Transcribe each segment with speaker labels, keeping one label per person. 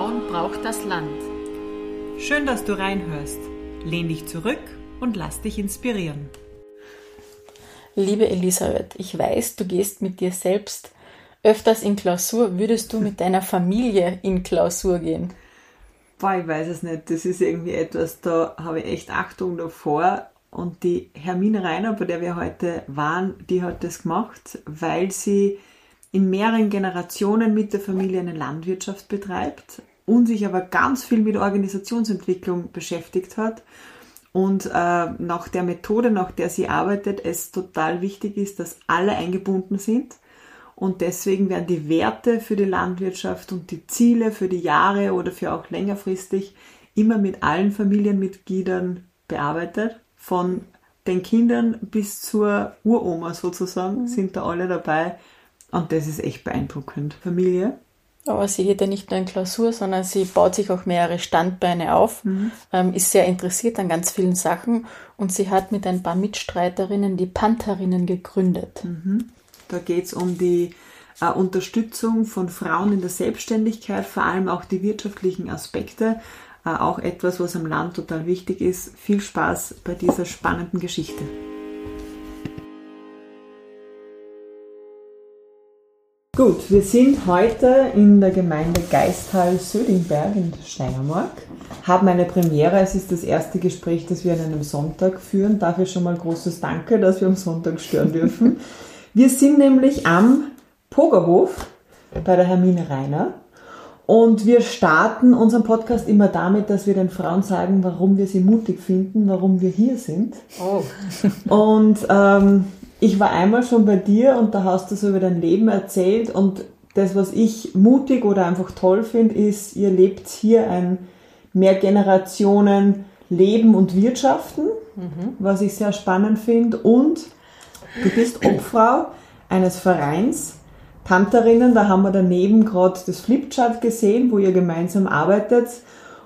Speaker 1: Frauen braucht das Land.
Speaker 2: Schön, dass du reinhörst. Lehn dich zurück und lass dich inspirieren.
Speaker 3: Liebe Elisabeth, ich weiß, du gehst mit dir selbst öfters in Klausur. Würdest du mit deiner Familie in Klausur gehen?
Speaker 4: Boah, ich weiß es nicht. Das ist irgendwie etwas, da habe ich echt Achtung davor. Und die Hermine Reiner, bei der wir heute waren, die hat das gemacht, weil sie in mehreren Generationen mit der Familie eine Landwirtschaft betreibt und sich aber ganz viel mit Organisationsentwicklung beschäftigt hat. Und äh, nach der Methode, nach der sie arbeitet, es total wichtig ist, dass alle eingebunden sind. Und deswegen werden die Werte für die Landwirtschaft und die Ziele für die Jahre oder für auch längerfristig immer mit allen Familienmitgliedern bearbeitet. Von den Kindern bis zur Uroma sozusagen mhm. sind da alle dabei. Und das ist echt beeindruckend. Familie.
Speaker 3: Aber sie geht ja nicht nur in Klausur, sondern sie baut sich auch mehrere Standbeine auf, mhm. ähm, ist sehr interessiert an ganz vielen Sachen und sie hat mit ein paar Mitstreiterinnen die Pantherinnen gegründet.
Speaker 4: Mhm. Da geht es um die äh, Unterstützung von Frauen in der Selbstständigkeit, vor allem auch die wirtschaftlichen Aspekte. Äh, auch etwas, was am Land total wichtig ist. Viel Spaß bei dieser spannenden Geschichte. Gut, wir sind heute in der Gemeinde Geisthal-Södingberg in Steiermark, haben eine Premiere. Es ist das erste Gespräch, das wir an einem Sonntag führen. Dafür schon mal großes Danke, dass wir am Sonntag stören dürfen. Wir sind nämlich am Pogerhof bei der Hermine Reiner und wir starten unseren Podcast immer damit, dass wir den Frauen sagen, warum wir sie mutig finden, warum wir hier sind. Oh. Und ähm, ich war einmal schon bei dir und da hast du so über dein Leben erzählt und das, was ich mutig oder einfach toll finde, ist, ihr lebt hier ein mehr Generationen Leben und Wirtschaften, mhm. was ich sehr spannend finde. Und du bist Obfrau eines Vereins, Pantherinnen, da haben wir daneben gerade das Flipchart gesehen, wo ihr gemeinsam arbeitet.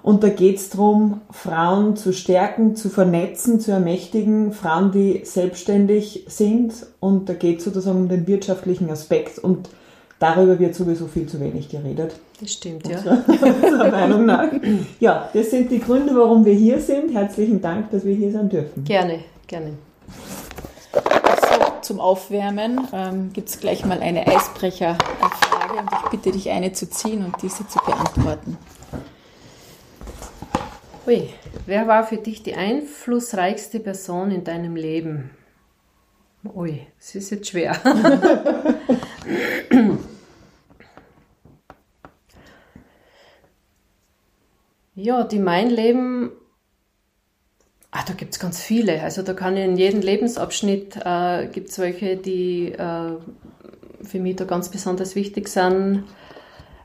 Speaker 4: Und da geht es darum, Frauen zu stärken, zu vernetzen, zu ermächtigen, Frauen, die selbstständig sind. Und da geht es sozusagen um den wirtschaftlichen Aspekt. Und darüber wird sowieso viel zu wenig geredet.
Speaker 3: Das stimmt, ja.
Speaker 4: Unserer Meinung nach. Ja, das sind die Gründe, warum wir hier sind. Herzlichen Dank, dass wir hier sein dürfen.
Speaker 3: Gerne, gerne. So, zum Aufwärmen ähm, gibt es gleich mal eine Eisbrecherfrage und ich bitte dich, eine zu ziehen und diese zu beantworten.
Speaker 5: Ui, wer war für dich die einflussreichste Person in deinem Leben? Ui, es ist jetzt schwer. ja, die mein Leben, ah, da gibt es ganz viele. Also da kann in jedem Lebensabschnitt, äh, gibt es welche, die äh, für mich da ganz besonders wichtig sind.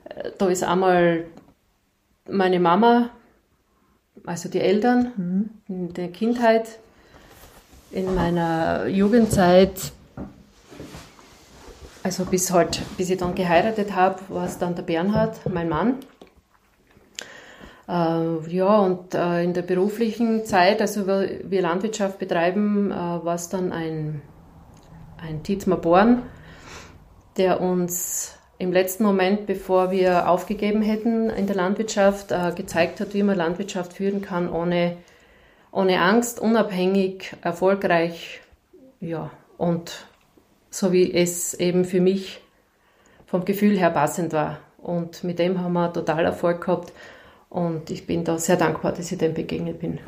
Speaker 5: Äh, da ist einmal meine Mama, also die Eltern mhm. in der Kindheit, in meiner Jugendzeit, also bis halt, bis ich dann geheiratet habe, war es dann der Bernhard, mein Mann. Äh, ja, und äh, in der beruflichen Zeit, also wir Landwirtschaft betreiben, äh, war es dann ein, ein Dietmar Born, der uns im letzten Moment, bevor wir aufgegeben hätten in der Landwirtschaft, äh, gezeigt hat, wie man Landwirtschaft führen kann, ohne, ohne Angst, unabhängig, erfolgreich, ja, und so wie es eben für mich vom Gefühl her passend war. Und mit dem haben wir total Erfolg gehabt und ich bin da sehr dankbar, dass ich dem begegnet bin.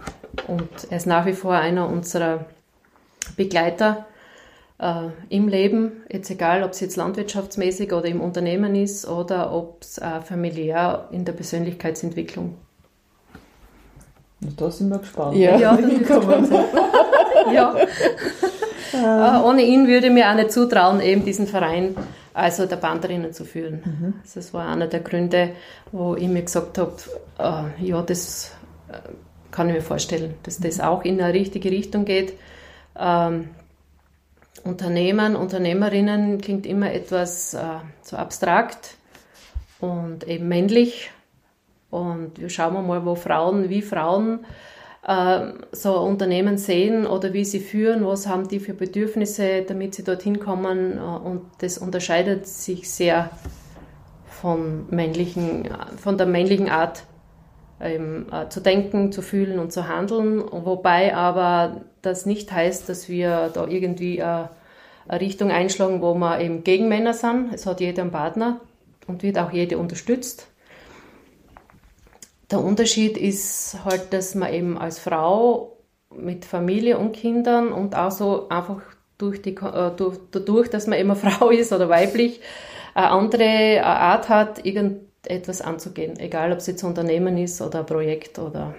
Speaker 5: Und er ist nach wie vor einer unserer Begleiter äh, im Leben, jetzt egal, ob es jetzt landwirtschaftsmäßig oder im Unternehmen ist oder ob es äh, familiär in der Persönlichkeitsentwicklung.
Speaker 4: Da sind wir gespannt.
Speaker 5: Ja, ja, ja. äh, ohne ihn würde mir auch nicht zutrauen, eben diesen Verein, also der Banderinnen zu führen. Mhm. Also das war einer der Gründe, wo ich mir gesagt habe, äh, ja, das äh, kann ich mir vorstellen, dass das auch in eine richtige Richtung geht. Ähm, Unternehmern, Unternehmerinnen klingt immer etwas äh, so abstrakt und eben männlich. Und wir schauen mal, wo Frauen, wie Frauen äh, so Unternehmen sehen oder wie sie führen, was haben die für Bedürfnisse, damit sie dorthin kommen. Äh, und das unterscheidet sich sehr von, männlichen, von der männlichen Art ähm, äh, zu denken, zu fühlen und zu handeln, wobei aber das nicht heißt, dass wir da irgendwie äh, eine Richtung einschlagen, wo wir eben gegen Männer sind. Es hat jeder einen Partner und wird auch jede unterstützt. Der Unterschied ist halt, dass man eben als Frau mit Familie und Kindern und auch so einfach durch die, äh, durch, dadurch, dass man immer Frau ist oder weiblich, eine andere Art hat, irgendetwas anzugehen. Egal, ob es jetzt ein Unternehmen ist oder ein Projekt oder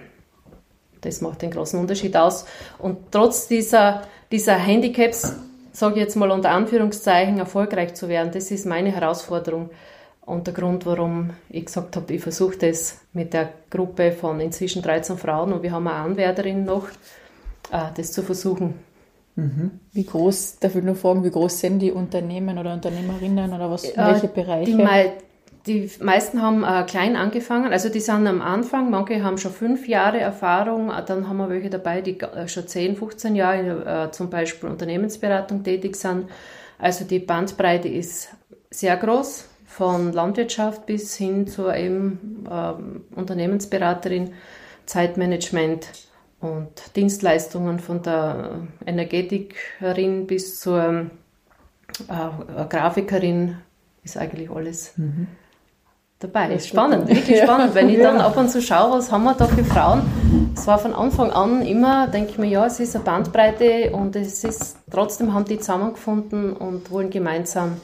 Speaker 5: das macht den großen Unterschied aus. Und trotz dieser, dieser Handicaps, sage ich jetzt mal unter Anführungszeichen, erfolgreich zu werden, das ist meine Herausforderung und der Grund, warum ich gesagt habe, ich versuche das mit der Gruppe von inzwischen 13 Frauen und wir haben eine Anwärterin noch, äh, das zu versuchen.
Speaker 3: Mhm. Wie groß, darf ich nur fragen, wie groß sind die Unternehmen oder Unternehmerinnen oder was, äh, welche Bereiche?
Speaker 5: Die, die meisten haben äh, klein angefangen, also die sind am Anfang, manche haben schon fünf Jahre Erfahrung, dann haben wir welche dabei, die äh, schon 10, 15 Jahre äh, zum Beispiel Unternehmensberatung tätig sind. Also die Bandbreite ist sehr groß, von Landwirtschaft bis hin zur eben, äh, Unternehmensberaterin, Zeitmanagement und Dienstleistungen von der Energetikerin bis zur äh, Grafikerin ist eigentlich alles mhm. Dabei. Ist spannend, wirklich spannend. Wenn ich dann ab und zu schaue, was haben wir da für Frauen, es war von Anfang an immer, denke ich mir, ja, es ist eine Bandbreite und es ist, trotzdem haben die zusammengefunden und wollen gemeinsam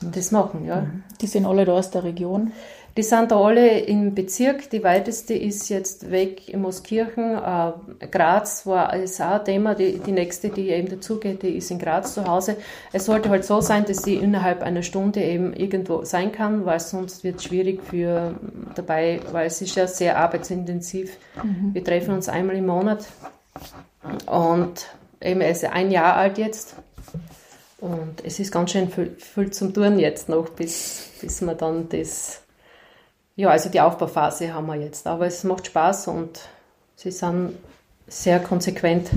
Speaker 5: das machen, ja. Mhm.
Speaker 3: Die sind alle da aus der Region?
Speaker 5: Die sind da alle im Bezirk. Die weiteste ist jetzt weg in Moskirchen. Äh, Graz war ist auch ein Thema. Die, die nächste, die eben dazugeht, die ist in Graz zu Hause. Es sollte halt so sein, dass sie innerhalb einer Stunde eben irgendwo sein kann, weil sonst wird es schwierig für dabei, weil es ist ja sehr arbeitsintensiv. Mhm. Wir treffen uns einmal im Monat und eben er ist ein Jahr alt jetzt. Und es ist ganz schön viel, viel zum Tun jetzt noch, bis, bis wir dann das, ja, also die Aufbauphase haben wir jetzt. Aber es macht Spaß und sie sind sehr konsequent.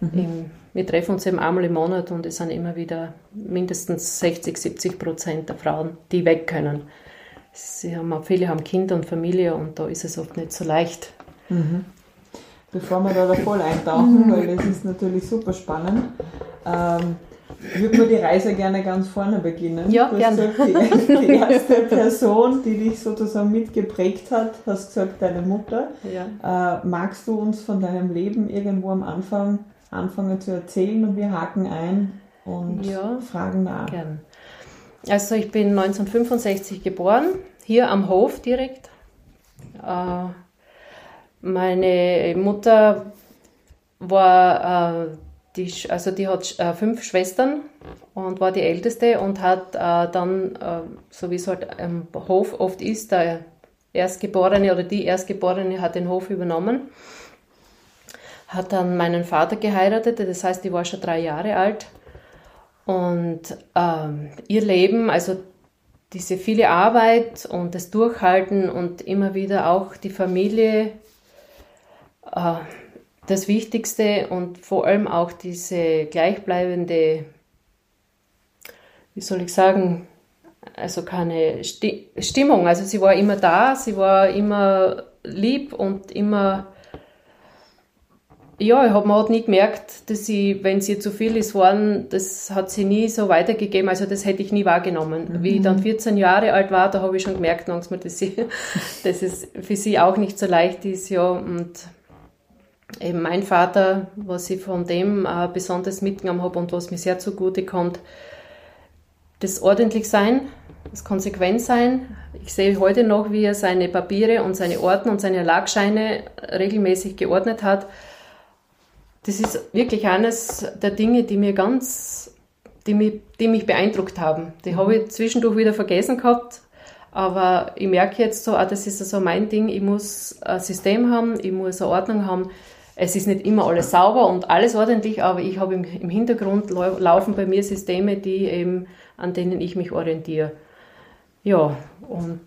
Speaker 5: Mhm. Im, wir treffen uns eben einmal im Monat und es sind immer wieder mindestens 60, 70 Prozent der Frauen, die weg können. Sie haben, viele haben Kinder und Familie und da ist es oft nicht so leicht.
Speaker 4: Mhm. Bevor wir da voll eintauchen, mhm. weil das ist natürlich super spannend. Ähm, würde nur die Reise gerne ganz vorne beginnen.
Speaker 5: Ja, gerne.
Speaker 4: Die, die, erste Person, die dich sozusagen mitgeprägt hat, hast gesagt, deine Mutter. Ja. Äh, magst du uns von deinem Leben irgendwo am Anfang anfangen zu erzählen und wir haken ein und ja, fragen nach? Gern.
Speaker 5: Also ich bin 1965 geboren, hier am Hof direkt. Äh, meine Mutter war äh, die, also die hat äh, fünf Schwestern und war die älteste und hat äh, dann, äh, so wie es halt am Hof oft ist, der Erstgeborene oder die Erstgeborene hat den Hof übernommen, hat dann meinen Vater geheiratet, das heißt, die war schon drei Jahre alt. Und ähm, ihr Leben, also diese viele Arbeit und das Durchhalten und immer wieder auch die Familie, äh, das Wichtigste und vor allem auch diese gleichbleibende, wie soll ich sagen, also keine Stimmung. Also sie war immer da, sie war immer lieb und immer, ja, ich habe mir nie gemerkt, dass sie, wenn sie zu viel ist, waren, das hat sie nie so weitergegeben, also das hätte ich nie wahrgenommen. Mhm. Wie ich dann 14 Jahre alt war, da habe ich schon gemerkt langsam, dass, sie, dass es für sie auch nicht so leicht ist, ja, und eben mein Vater, was ich von dem äh, besonders mitgenommen habe und was mir sehr zugute kommt, das ordentlich sein, das konsequent sein. Ich sehe heute noch, wie er seine Papiere und seine Orten und seine Erlagscheine regelmäßig geordnet hat. Das ist wirklich eines der Dinge, die mir ganz, die mich, die mich beeindruckt haben. Die mhm. habe ich zwischendurch wieder vergessen gehabt, aber ich merke jetzt so, ah, das ist so mein Ding, ich muss ein System haben, ich muss eine Ordnung haben, es ist nicht immer alles sauber und alles ordentlich, aber ich habe im, Hintergrund laufen bei mir Systeme, die eben, an denen ich mich orientiere. Ja, und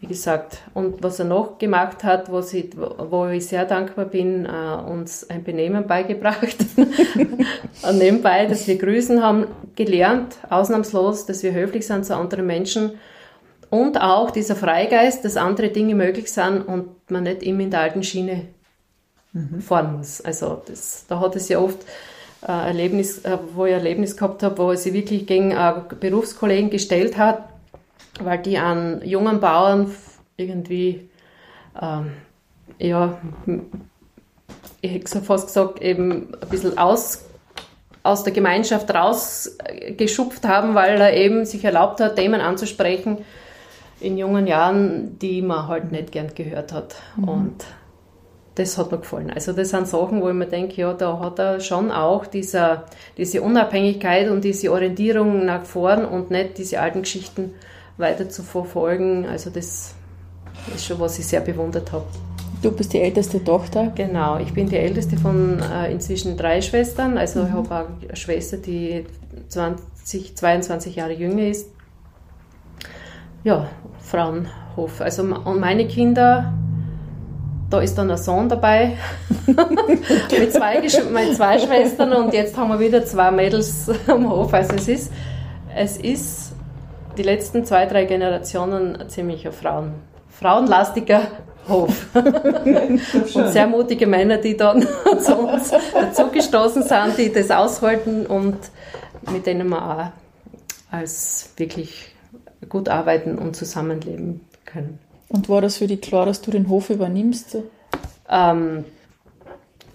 Speaker 5: wie gesagt, und was er noch gemacht hat, was ich, wo ich sehr dankbar bin, äh, uns ein Benehmen beigebracht. nebenbei, dass wir grüßen haben gelernt, ausnahmslos, dass wir höflich sind zu anderen Menschen Und auch dieser Freigeist, dass andere Dinge möglich sind und man nicht immer in der alten Schiene mhm. fahren muss. Also das, da hat es ja oft äh, Erlebnis, äh, wo ich ein Erlebnis gehabt habe, wo er sich wirklich gegen äh, Berufskollegen gestellt hat, weil die an jungen Bauern irgendwie, ähm, ja, ich hätte fast gesagt, eben ein bisschen aus, aus der Gemeinschaft rausgeschupft haben, weil er eben sich erlaubt hat, Themen anzusprechen in jungen Jahren, die man halt nicht gern gehört hat. Mhm. Und das hat mir gefallen. Also das sind Sachen, wo ich mir denke, ja, da hat er schon auch dieser, diese Unabhängigkeit und diese Orientierung nach vorn und nicht diese alten Geschichten weiter zu verfolgen. Also das ist schon, was ich sehr bewundert habe.
Speaker 3: Du bist die älteste Tochter?
Speaker 5: Genau, ich bin die älteste von äh, inzwischen drei Schwestern. Also mhm. ich habe auch eine Schwester, die 20, 22 Jahre jünger ist. Ja, Frauenhof. Also und meine Kinder da ist dann ein Sohn dabei mit, zwei, mit zwei Schwestern und jetzt haben wir wieder zwei Mädels am Hof. Also es ist, es ist die letzten zwei, drei Generationen ein ziemlicher Frauen, frauenlastiger Hof. und sehr mutige Männer, die dann zu uns dazugestoßen sind, die das aushalten und mit denen wir auch als wirklich gut arbeiten und zusammenleben können.
Speaker 3: Und war das für dich klar, dass du den Hof übernimmst?
Speaker 5: Ähm,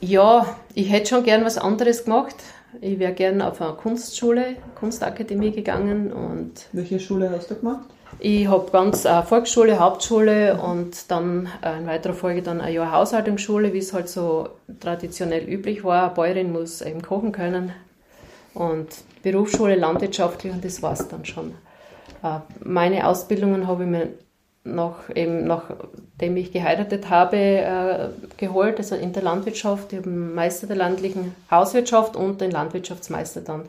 Speaker 5: ja, ich hätte schon gern was anderes gemacht. Ich wäre gern auf eine Kunstschule, Kunstakademie gegangen. Und
Speaker 4: Welche Schule hast du gemacht?
Speaker 5: Ich habe ganz äh, Volksschule, Hauptschule und dann äh, in weiterer Folge dann ein Jahr Haushaltungsschule, wie es halt so traditionell üblich war. Eine Bäuerin muss eben kochen können. Und Berufsschule landwirtschaftlich und das war es dann schon. Äh, meine Ausbildungen habe ich mir noch eben nachdem ich geheiratet habe, äh, geholt, also in der Landwirtschaft. Ich habe einen Meister der landlichen Hauswirtschaft und den Landwirtschaftsmeister dann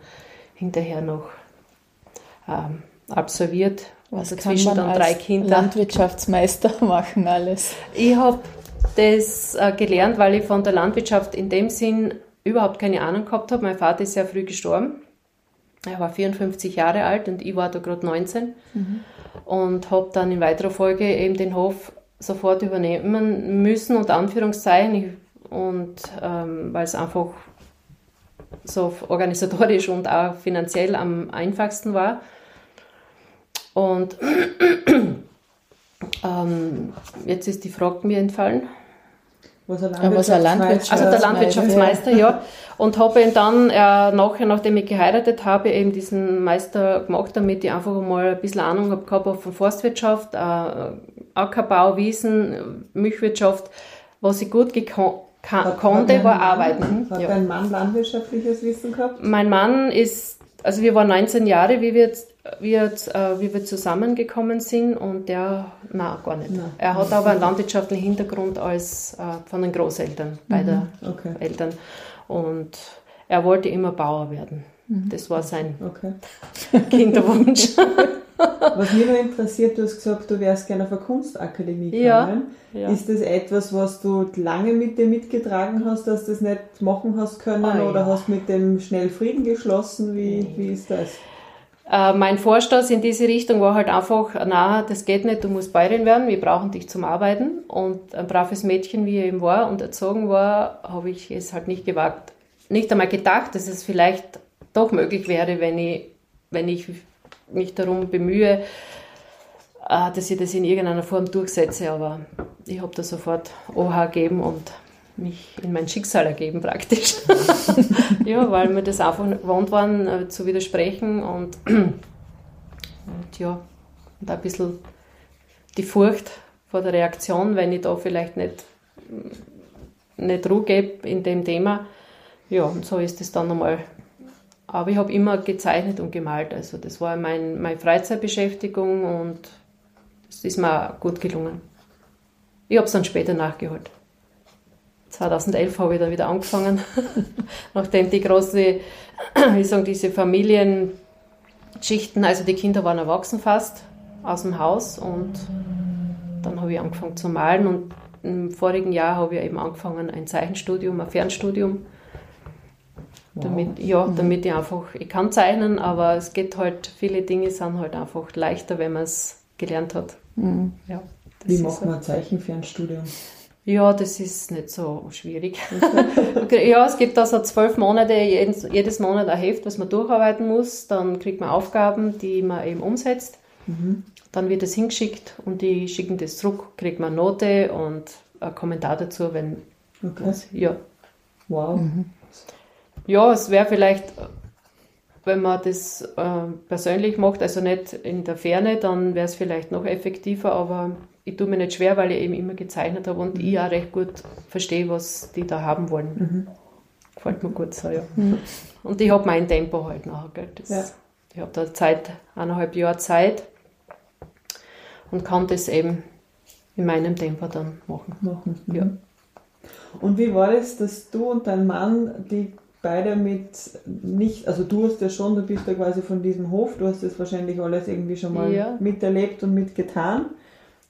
Speaker 5: hinterher noch ähm, absolviert.
Speaker 3: Was also zwischen dann drei Kinder. Landwirtschaftsmeister machen alles.
Speaker 5: Ich habe das äh, gelernt, weil ich von der Landwirtschaft in dem Sinn überhaupt keine Ahnung gehabt habe. Mein Vater ist sehr früh gestorben. Er war 54 Jahre alt und ich war da gerade 19. Mhm und habe dann in weiterer Folge eben den Hof sofort übernehmen müssen, unter Anführungszeichen, und ähm, weil es einfach so organisatorisch und auch finanziell am einfachsten war. Und ähm, jetzt ist die Frage mir entfallen.
Speaker 3: Was ein Landwirtschaftsmeister.
Speaker 5: Also der Landwirtschaftsmeister, ja. Und habe ihn dann äh, nachher, nachdem ich geheiratet habe, eben diesen Meister gemacht, damit ich einfach mal ein bisschen Ahnung habe gehabt von Forstwirtschaft, äh, Ackerbau, Wiesen, Milchwirtschaft. Was ich gut konnte, war Arbeiten.
Speaker 4: Hat ja. dein Mann landwirtschaftliches Wissen gehabt?
Speaker 5: Mein Mann ist, also wir waren 19 Jahre, wie wir jetzt äh, wie wir zusammengekommen sind und der, na gar nicht. Nein. Er hat aber einen landwirtschaftlichen Hintergrund als äh, von den Großeltern, beider mhm. okay. Eltern. Und er wollte immer Bauer werden. Mhm. Das war sein okay. Kinderwunsch.
Speaker 4: Was mich noch interessiert, du hast gesagt, du wärst gerne auf eine Kunstakademie gegangen. Ja, ja. Ist das etwas, was du lange mit dir mitgetragen hast, dass du das nicht machen hast können oh, oder ja. hast mit dem schnell Frieden geschlossen? Wie, wie ist das?
Speaker 5: Äh, mein Vorstoß in diese Richtung war halt einfach, na, das geht nicht, du musst Bäuerin werden, wir brauchen dich zum Arbeiten. Und ein braves Mädchen, wie er eben war und erzogen war, habe ich es halt nicht gewagt. Nicht einmal gedacht, dass es vielleicht doch möglich wäre, wenn ich, wenn ich mich darum bemühe, äh, dass ich das in irgendeiner Form durchsetze. Aber ich habe da sofort OH gegeben und mich in mein Schicksal ergeben praktisch. ja, weil mir das einfach gewohnt waren äh, zu widersprechen und, und ja, und ein bisschen die Furcht vor der Reaktion, wenn ich da vielleicht nicht, nicht Ruhe gebe in dem Thema. Ja, und so ist es dann nochmal. Aber ich habe immer gezeichnet und gemalt. Also das war mein, meine Freizeitbeschäftigung und es ist mir gut gelungen. Ich habe es dann später nachgeholt. 2011 habe ich dann wieder angefangen, nachdem die große, wie sagen, diese Familienschichten, also die Kinder waren erwachsen fast aus dem Haus und dann habe ich angefangen zu malen und im vorigen Jahr habe ich eben angefangen ein Zeichenstudium, ein Fernstudium. Damit, ja, mhm. damit ich einfach, ich kann zeichnen, aber es geht halt, viele Dinge sind halt einfach leichter, wenn man es gelernt hat.
Speaker 3: Mhm.
Speaker 5: Ja, das
Speaker 4: Wie macht man ein Zeichen für ein Studium?
Speaker 5: Ja, das ist nicht so schwierig. Ja, es gibt also zwölf Monate, jedes, jedes Monat ein Heft, was man durcharbeiten muss. Dann kriegt man Aufgaben, die man eben umsetzt. Dann wird es hingeschickt und die schicken das zurück, kriegt man Note und einen Kommentar dazu, wenn
Speaker 4: Okay.
Speaker 5: was. Ja,
Speaker 4: Wow.
Speaker 5: Ja es wäre vielleicht, wenn man das äh, persönlich macht, also nicht in der Ferne, dann wäre es vielleicht noch effektiver, aber ich tue mir nicht schwer, weil ich eben immer gezeichnet habe und ich auch recht gut verstehe, was die da haben wollen. Gefällt mir gut so, ja. Und ich habe mein Tempo halt nachher. Gell? Das,
Speaker 4: Ja.
Speaker 5: Ich habe da Zeit, eineinhalb Jahre Zeit und kann das eben in meinem Tempo dann machen.
Speaker 4: machen.
Speaker 5: Ja.
Speaker 4: Und wie war es, dass du und dein Mann, die beide mit nicht, also du hast ja schon, du bist ja quasi von diesem Hof, du hast das wahrscheinlich alles irgendwie schon mal
Speaker 5: Ja.
Speaker 4: miterlebt und mitgetan.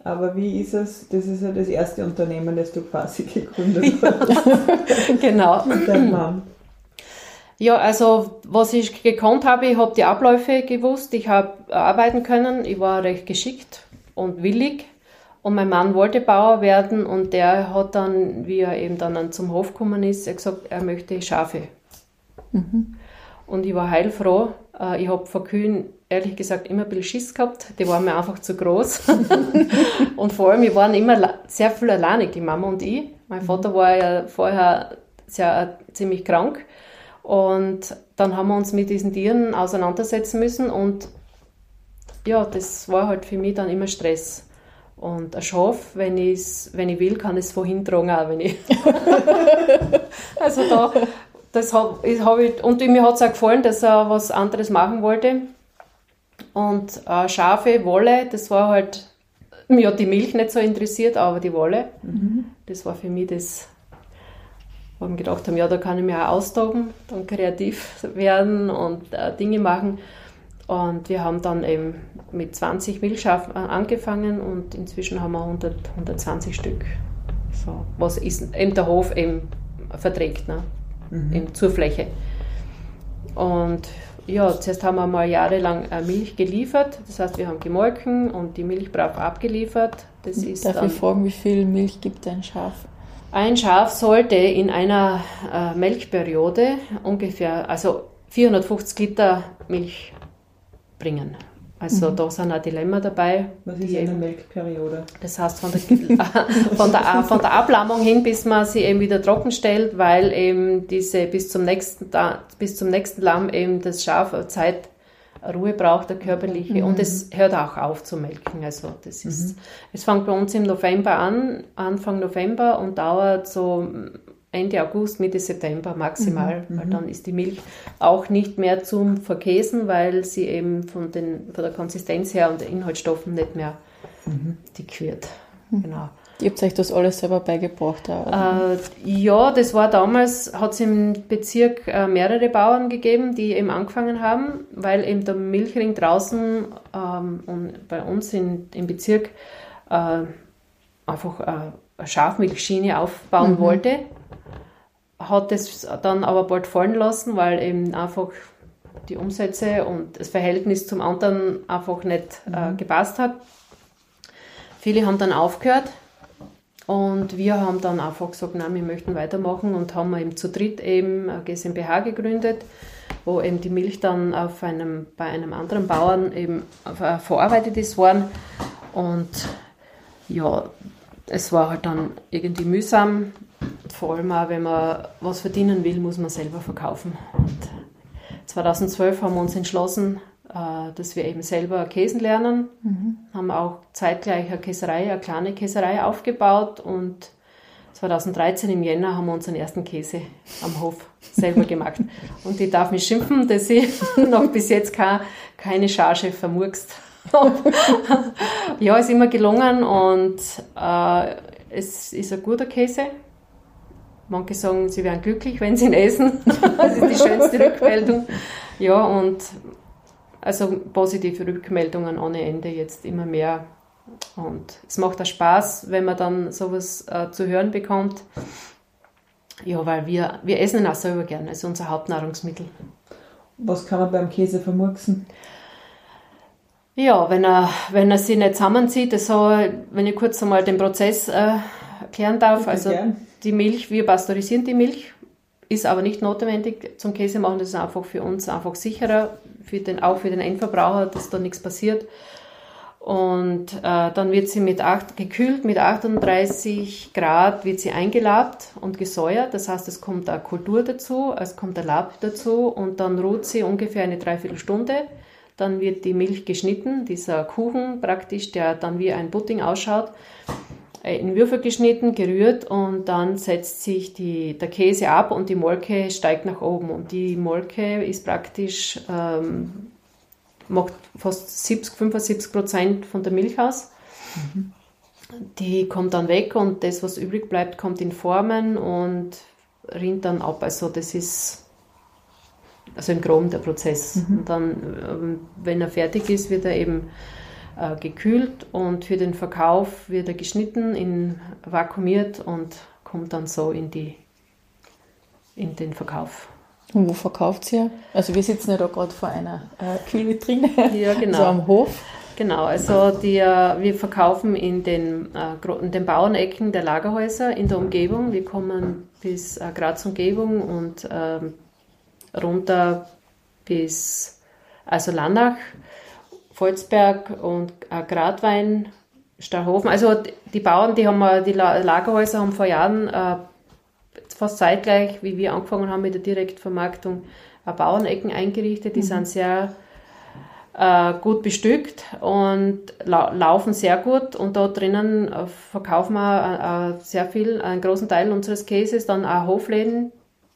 Speaker 4: Aber wie ist es, das ist ja das erste Unternehmen, das du quasi gegründet hast
Speaker 5: genau.
Speaker 4: mit deinem Mann.
Speaker 5: Ja, also was ich gekonnt habe, ich habe die Abläufe gewusst, ich habe arbeiten können, ich war recht geschickt und willig. Und mein Mann wollte Bauer werden und der hat dann, wie er eben dann zum Hof gekommen ist, er gesagt, er möchte Schafe. Und ich war heilfroh. Äh, Ich habe vor Kühen ehrlich gesagt immer ein bisschen Schiss gehabt. Die waren mir einfach zu groß. und vor allem, wir waren immer sehr viel alleinig, die Mama und ich. Mein Vater war ja vorher sehr ziemlich krank. Und dann haben wir uns mit diesen Tieren auseinandersetzen müssen und ja, das war halt für mich dann immer Stress. Und ein Schaf, wenn, ich's, wenn ich will, kann ich es vorhin tragen, auch wenn ich. also da, das hab, ich, hab ich, und mir hat es auch gefallen, dass er was anderes machen wollte. Und äh, Schafe, Wolle, das war halt, mir hat die Milch nicht so interessiert, aber die Wolle, das war für mich das, wo ich mir gedacht habe, ja, da kann ich mich auch austoben, dann kreativ werden und äh, Dinge machen. Und wir haben dann eben mit 20 Milchschafen äh, angefangen und inzwischen haben wir 100, 120 Stück. So, was ist, eben der Hof eben verträgt, ne? Eben zur Fläche. Und ja, zuerst haben wir mal jahrelang äh, Milch geliefert. Das heißt, wir haben gemolken und die Milch brav abgeliefert. Das ist
Speaker 3: Darf ich fragen, wie viel Milch gibt ein Schaf?
Speaker 5: ein Schaf sollte in einer äh, Melkperiode ungefähr, also 450 Liter Milch bringen. Also da sind ein Dilemma dabei.
Speaker 4: Was ist eine
Speaker 5: eben-
Speaker 4: Melkperiode?
Speaker 5: das heißt, von der, von, der, von der Ablammung hin, bis man sie eben wieder trocken stellt, weil eben diese bis zum nächsten, bis zum nächsten Lamm eben das Schaf Zeit Ruhe braucht, der körperliche. Und es hört auch auf zu melken. Also das ist, es fängt bei uns im November an, Anfang November und dauert so Ende August, Mitte September maximal, weil dann ist die Milch auch nicht mehr zum Verkäsen, weil sie eben von, den, von der Konsistenz her und den Inhaltsstoffen nicht mehr dick wird. Genau.
Speaker 3: Ihr habt euch das alles selber beigebracht.
Speaker 5: Äh, ja, das war damals, hat es im Bezirk äh, mehrere Bauern gegeben, die eben angefangen haben, weil eben der Milchring draußen ähm, und bei uns in, im Bezirk äh, einfach äh, eine Schafmilchschiene aufbauen wollte. Hat das dann aber bald fallen lassen, weil eben einfach die Umsätze und das Verhältnis zum anderen einfach nicht äh, gepasst hat. Viele haben dann aufgehört und wir haben dann einfach gesagt, nein, wir möchten weitermachen und haben eben zu dritt eben eine GmbH gegründet, wo eben die Milch dann auf einem, bei einem anderen Bauern eben äh, verarbeitet ist worden. Und ja, es war halt dann irgendwie mühsam. Vor allem auch, wenn man was verdienen will, muss man selber verkaufen. Und 2012 haben wir uns entschlossen, äh, dass wir eben selber Käsen lernen. Haben auch zeitgleich eine Käserei, eine kleine Käserei aufgebaut und 2013 im Jänner haben wir unseren ersten Käse am Hof selber gemacht. Und ich darf mich schimpfen, dass ich noch bis jetzt keine, keine Charge vermurkst habe. ja, ist immer gelungen und äh, es ist ein guter Käse. Manche sagen, sie wären glücklich, wenn sie ihn essen. Das ist die schönste Rückmeldung. Ja, und also positive Rückmeldungen ohne Ende jetzt immer mehr. Und es macht auch Spaß, wenn man dann sowas äh, zu hören bekommt. Ja, weil wir, wir essen ihn auch selber gerne. Das ist unser Hauptnahrungsmittel.
Speaker 4: Was kann man beim Käse vermurksen?
Speaker 5: Ja, wenn er, wenn er sich nicht zusammenzieht, so, wenn ich kurz einmal den Prozess äh, erklären darf. Also
Speaker 4: gern.
Speaker 5: Die Milch, wir pasteurisieren die Milch, ist aber nicht notwendig zum Käse machen. Das ist einfach für uns einfach sicherer, für den, auch für den Endverbraucher, dass da nichts passiert. Und äh, dann wird sie mit 8, gekühlt mit 38 Grad wird sie eingelabt und gesäuert. Das heißt, es kommt eine Kultur dazu, es kommt ein Lab dazu und dann ruht sie ungefähr eine Dreiviertelstunde. Dann wird die Milch geschnitten, dieser Kuchen praktisch, der dann wie ein Pudding ausschaut, in Würfel geschnitten, gerührt und dann setzt sich die, der Käse ab und die Molke steigt nach oben. Und die Molke ist praktisch ähm, macht fast 70, 75 Prozent von der Milch aus. Die kommt dann weg und das, was übrig bleibt, kommt in Formen und rinnt dann ab. Also das ist also im Groben der Prozess. Und dann, ähm, wenn er fertig ist, wird er eben äh, gekühlt und für den Verkauf wird er geschnitten, in, vakuumiert und kommt dann so in, die, in den Verkauf.
Speaker 3: Und wo verkauft ihr? Also wir sitzen ja da gerade vor einer äh, Kühlvitrine,
Speaker 5: Ja, genau.
Speaker 3: so am Hof.
Speaker 5: Genau, also die, äh, wir verkaufen in den, äh, in den Bauernecken der Lagerhäuser in der Umgebung. Wir kommen bis äh, Graz Umgebung und ähm, runter bis also Lannach, Volzberg und äh, Gradwein, Starhofen. Also die Bauern, die haben die La Lagerhäuser haben vor Jahren äh, fast zeitgleich, wie wir angefangen haben mit der Direktvermarktung, äh, Bauernecken eingerichtet. Die sind sehr äh, gut bestückt und lau laufen sehr gut und da drinnen verkaufen wir sehr viel, einen großen Teil unseres Käses, dann auch Hofläden,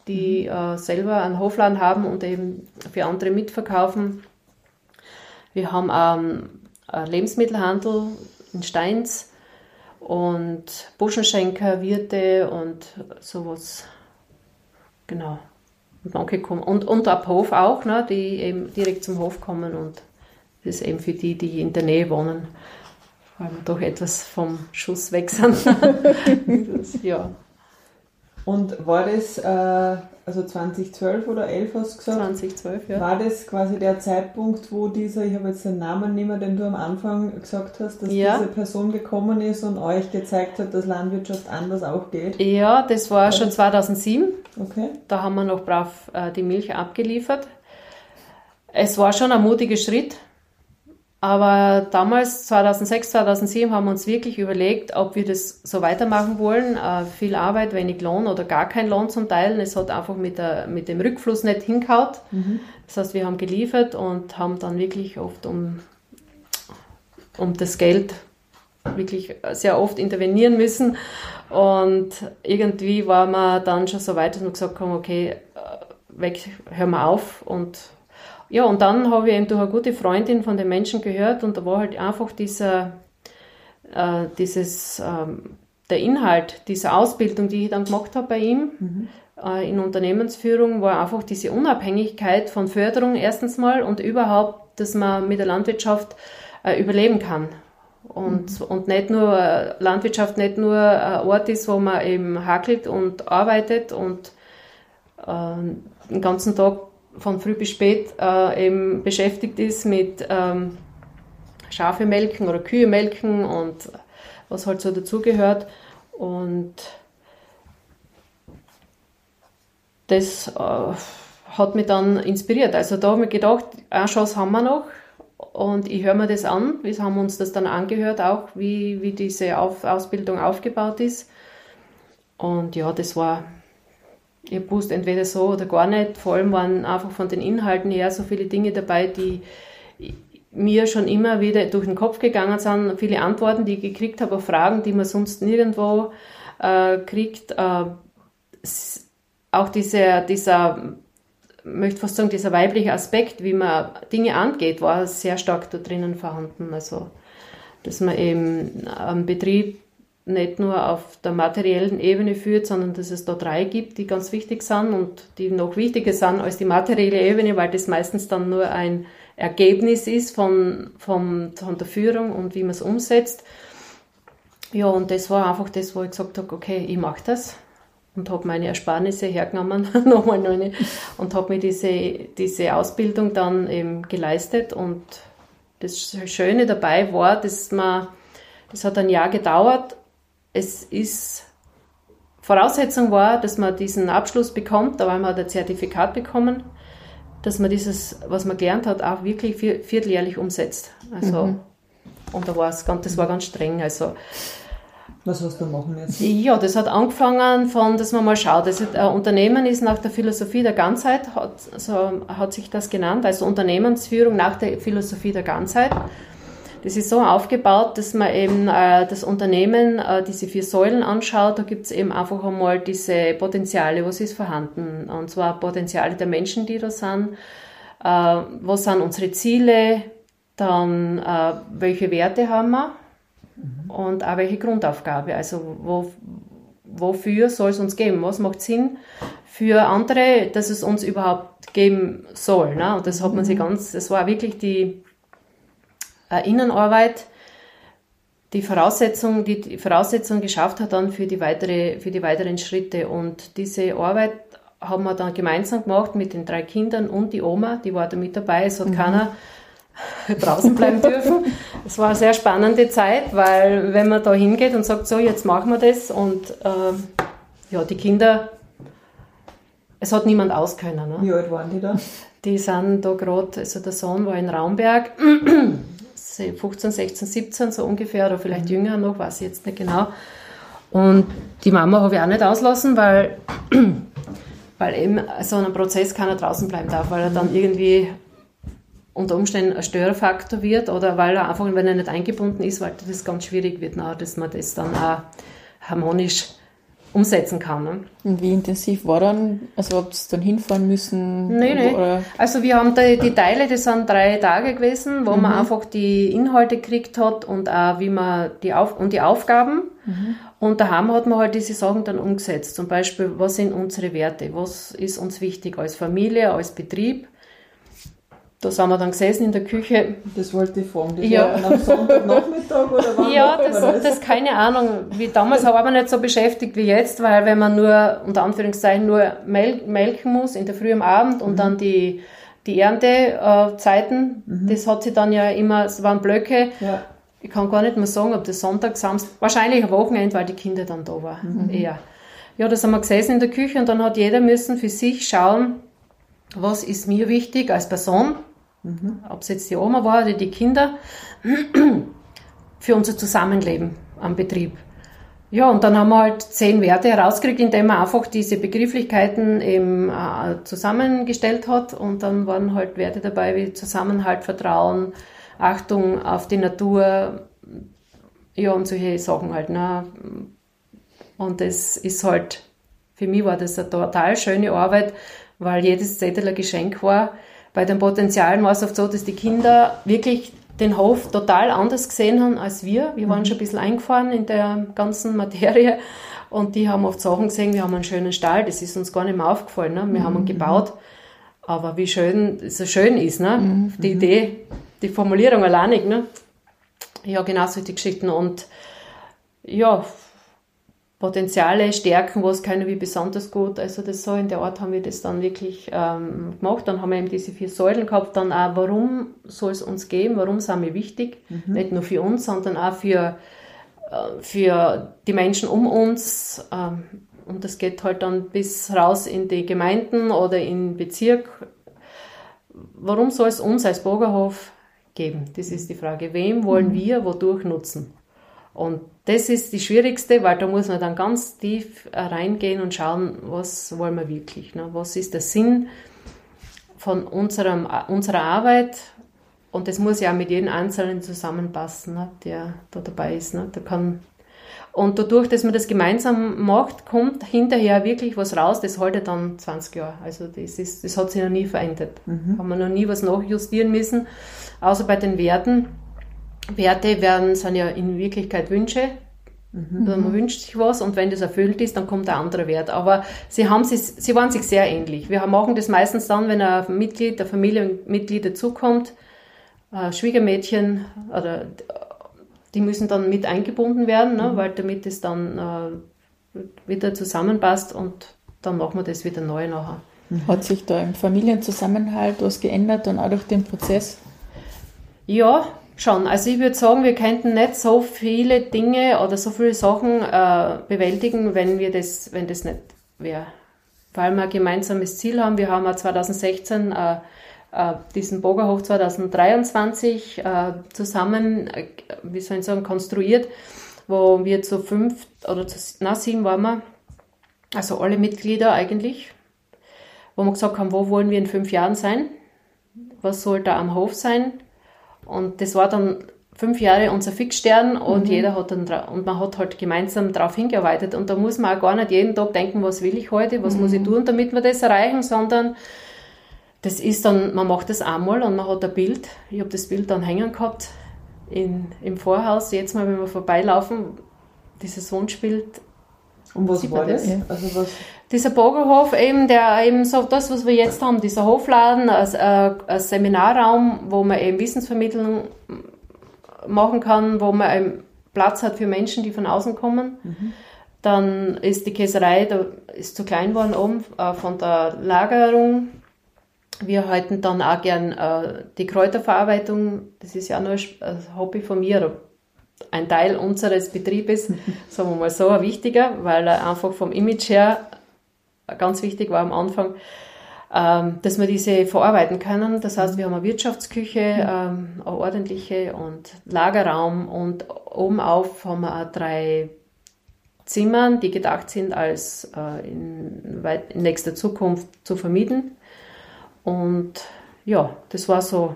Speaker 5: die äh, selber einen Hofladen haben und eben für andere mitverkaufen. Wir haben ähm, Lebensmittelhandel in Steins und Buschenschenker, Wirte und sowas. Genau. Und manche kommen. Und, und ab Hof auch, ne, die eben direkt zum Hof kommen und das ist eben für die, die in der Nähe wohnen, weil wir doch etwas vom Schuss weg sind. das, ja,
Speaker 4: Und war das, äh, also 2012 oder 11 hast du gesagt,
Speaker 5: 2012, ja.
Speaker 4: war das quasi der Zeitpunkt, wo dieser, ich habe jetzt den Namen nicht mehr, den du am Anfang gesagt hast, dass
Speaker 5: Ja.
Speaker 4: diese Person gekommen ist und euch gezeigt hat, dass Landwirtschaft anders auch geht?
Speaker 5: Ja, das war schon 2007.
Speaker 4: Okay.
Speaker 5: Da haben wir noch brav äh, die Milch abgeliefert. Es war schon ein mutiger Schritt, aber damals, 2006, 2007, haben wir uns wirklich überlegt, ob wir das so weitermachen wollen. Äh, viel Arbeit, wenig Lohn oder gar kein Lohn zum Teil. Es hat einfach mit, der, mit dem Rückfluss nicht hinkaut. Das heißt, wir haben geliefert und haben dann wirklich oft um, um das Geld wirklich sehr oft intervenieren müssen. Und irgendwie war man dann schon so weit, dass wir gesagt haben, okay, äh, weg, hören wir auf. Und ja, und dann habe ich eben durch eine gute Freundin von den Menschen gehört und da war halt einfach dieser, äh, dieses, ähm, der Inhalt dieser Ausbildung, die ich dann gemacht habe bei ihm äh, in Unternehmensführung, war einfach diese Unabhängigkeit von Förderung erstens mal und überhaupt, dass man mit der Landwirtschaft äh, überleben kann. Und, und nicht nur, äh, Landwirtschaft nicht nur ein Ort ist, wo man eben hakelt und arbeitet und äh, den ganzen Tag von früh bis spät äh, eben beschäftigt ist mit ähm, Schafe melken oder Kühe melken und was halt so dazugehört. Und das äh, hat mich dann inspiriert. Also da habe ich gedacht, eine Chance haben wir noch. Und ich höre mir das an. Wir haben uns das dann angehört, auch wie, wie diese Auf Ausbildung aufgebaut ist. Und ja, das war, ich habe entweder so oder gar nicht. Vor allem waren einfach von den Inhalten her so viele Dinge dabei, die mir schon immer wieder durch den Kopf gegangen sind. Viele Antworten, die ich gekriegt habe auf Fragen, die man sonst nirgendwo äh, kriegt. Äh, auch diese, dieser, möchte fast sagen, dieser weibliche Aspekt, wie man Dinge angeht, war sehr stark da drinnen vorhanden. Also, dass man eben einen Betrieb nicht nur auf der materiellen Ebene führt, sondern dass es da drei gibt, die ganz wichtig sind und die noch wichtiger sind als die materielle Ebene, weil das meistens dann nur ein Ergebnis ist von, von, von der Führung und wie man es umsetzt. Ja, und das war einfach das, wo ich gesagt habe, okay, ich mache das und habe meine Ersparnisse hergenommen, nochmal eine, und habe mir diese, diese Ausbildung dann eben geleistet und das Schöne dabei war, dass man, das hat ein Jahr gedauert. Es ist, Voraussetzung war, dass man diesen Abschluss bekommt, da man hat ein Zertifikat bekommen, dass man dieses, was man gelernt hat, auch wirklich vierteljährlich umsetzt. Also, mhm. und da war es ganz, das war ganz streng. Also,
Speaker 4: was hast du machen jetzt?
Speaker 5: Ja, das hat angefangen von, dass man mal schaut. Das ein Unternehmen ist nach der Philosophie der Ganzheit, hat, so hat sich das genannt, also Unternehmensführung nach der Philosophie der Ganzheit. Das ist so aufgebaut, dass man eben äh, das Unternehmen, äh, diese vier Säulen anschaut. Da gibt es eben einfach einmal diese Potenziale, was ist vorhanden. Und zwar Potenziale der Menschen, die da sind. Äh, was sind unsere Ziele? Dann, welche Werte haben wir? Mhm. Und auch welche Grundaufgabe. Also, wo, wofür soll es uns geben? Was macht Sinn für andere, dass es uns überhaupt geben soll? Ne? Und das hat man sich mhm. ganz, das war wirklich die Innenarbeit, die Voraussetzung, die, die Voraussetzung geschafft hat dann für die, weitere, für die weiteren Schritte. Und diese Arbeit haben wir dann gemeinsam gemacht mit den drei Kindern und die Oma, die war da mit dabei. Es hat mhm. keiner draußen bleiben dürfen. Es war eine sehr spannende Zeit, weil wenn man da hingeht und sagt, so, jetzt machen wir das und äh, ja, die Kinder, es hat niemand auskönnen. Ne?
Speaker 4: Wie alt waren die da?
Speaker 5: Die sind da gerade, also der Sohn war in Raumberg, 15, 16, 17 so ungefähr oder vielleicht jünger noch, weiß ich jetzt nicht genau. Und die Mama habe ich auch nicht auslassen, weil, weil eben so ein Prozess keiner draußen bleiben darf, weil er dann irgendwie unter Umständen ein Störfaktor wird oder weil er einfach, wenn er nicht eingebunden ist, weil das ganz schwierig wird, dass man das dann auch harmonisch umsetzen kann. Ne?
Speaker 3: Und wie intensiv war dann, also ob es dann hinfahren müssen?
Speaker 5: Nein, nee. Also wir haben die, die, Teile, das sind drei Tage gewesen, wo mhm. man einfach die Inhalte gekriegt hat und auch wie man die Auf und die Aufgaben. Mhm. Und daheim hat man halt diese Sachen dann umgesetzt. Zum Beispiel, was sind unsere Werte? Was ist uns wichtig als Familie, als Betrieb? Da sind wir dann gesessen in der Küche.
Speaker 4: Das wollte ich fragen, das ja. war am Sonntagnachmittag oder wann?
Speaker 5: Ja, das, das? das keine Ahnung. Wie damals war man nicht so beschäftigt wie jetzt, weil wenn man nur, unter Anführungszeichen, nur mel melken muss, in der Früh am Abend und mhm. dann die, die Erntezeiten, mhm. das hat sich dann ja immer, es waren Blöcke. Ja. Ich kann gar nicht mehr sagen, ob das Sonntag, Samstag, wahrscheinlich ein Wochenende, weil die Kinder dann da waren, mhm. eher. Ja, da sind wir gesessen in der Küche und dann hat jeder müssen für sich schauen, was ist mir wichtig als Person, mhm. ob es jetzt die Oma war oder die Kinder, für unser Zusammenleben am Betrieb. Ja, und dann haben wir halt zehn Werte herausgekriegt, indem man einfach diese Begrifflichkeiten eben äh, zusammengestellt hat. Und dann waren halt Werte dabei wie Zusammenhalt, Vertrauen, Achtung auf die Natur, ja, und solche Sachen halt. Ne? Und das ist halt, für mich war das eine total schöne Arbeit, weil jedes Zettel ein Geschenk war bei den Potenzialen war es oft so, dass die Kinder wirklich den Hof total anders gesehen haben als wir. Wir waren mhm. schon ein bisschen eingefahren in der ganzen Materie und die haben oft Sachen gesehen, wir haben einen schönen Stall, das ist uns gar nicht mehr aufgefallen. Ne? Wir mhm. haben ihn gebaut, aber wie schön es so schön ist, ne? Mhm. die Idee, die Formulierung alleinig. Ne? Ja, genau solche Geschichten und ja, Potenziale, Stärken, was können wir besonders gut. Also das so in der Art haben wir das dann wirklich ähm, gemacht. Dann haben wir eben diese vier Säulen gehabt. Dann auch, warum soll es uns geben? Warum sind wir wichtig? Mhm. Nicht nur für uns, sondern auch für, äh, für die Menschen um uns. Ähm, und das geht halt dann bis raus in die Gemeinden oder in den Bezirk. Warum soll es uns als Bürgerhof geben? Das ist die Frage. Wem wollen mhm. wir wodurch nutzen? Und das ist die schwierigste, weil da muss man dann ganz tief äh, reingehen und schauen, was wollen wir wirklich, ne? was ist der Sinn von unserem, äh, unserer Arbeit und das muss ja auch mit jedem Einzelnen zusammenpassen, ne? der da dabei ist. Ne? Der kann und dadurch, dass man das gemeinsam macht, kommt hinterher wirklich was raus, das haltet dann 20 Jahre. Also das, ist, das hat sich noch nie verändert. Mhm. Haben wir noch nie was nachjustieren müssen, außer bei den Werten Werte werden, sind ja in Wirklichkeit Wünsche. Mhm. Man wünscht sich was und wenn das erfüllt ist, dann kommt ein anderer Wert. Aber sie, haben sich, sie waren sich sehr ähnlich. Wir machen das meistens dann, wenn ein Mitglied, der Familienmitglied dazukommt, Schwiegermädchen oder die müssen dann mit eingebunden werden, ne, mhm. weil damit es dann äh, wieder zusammenpasst und dann machen wir das wieder neu nachher.
Speaker 3: Hat sich da im Familienzusammenhalt was geändert und auch durch den Prozess?
Speaker 5: Ja, schon. Also ich würde sagen, wir könnten nicht so viele Dinge oder so viele Sachen äh, bewältigen, wenn wir das, wenn das nicht wäre. Weil wir ein gemeinsames Ziel haben. Wir haben ja 2016 äh, äh, diesen Bogerhof 2023 äh, zusammen, äh, wie soll ich sagen, konstruiert, wo wir zu fünf oder zu na, sieben waren wir, also alle Mitglieder eigentlich, wo wir gesagt haben, wo wollen wir in fünf Jahren sein? Was soll da am Hof sein? Und das war dann fünf Jahre unser Fixstern und mhm. jeder hat dann und man hat halt gemeinsam darauf hingearbeitet und da muss man auch gar nicht jeden Tag denken, was will ich heute, was mhm. muss ich mhm. tun, damit wir das erreichen, sondern das ist dann, man macht das einmal und man hat ein Bild. Ich habe das Bild dann hängen gehabt in, im Vorhaus. Jetzt mal, wenn wir vorbeilaufen, dieses Wohnspiel.
Speaker 4: Und was war das? Also was?
Speaker 5: Dieser Bogerhof, eben, der eben so das, was wir jetzt haben, dieser Hofladen, als, äh, als Seminarraum, wo man eben Wissensvermittlung machen kann, wo man eben Platz hat für Menschen, die von außen kommen. Mhm. Dann ist die Käserei, da ist zu klein geworden oben äh, von der Lagerung wir halten dann auch gern äh, die Kräuterverarbeitung, das ist ja nur ein Hobby von mir, ein Teil unseres Betriebes, sagen wir mal so, ein wichtiger, weil er einfach vom Image her ganz wichtig war am Anfang, ähm, dass wir diese verarbeiten können. Das heißt, wir haben eine Wirtschaftsküche, ähm, eine ordentliche und Lagerraum und oben auf haben wir auch drei Zimmer, die gedacht sind, als äh, in, weit, in nächster Zukunft zu vermieten. Und ja, das war so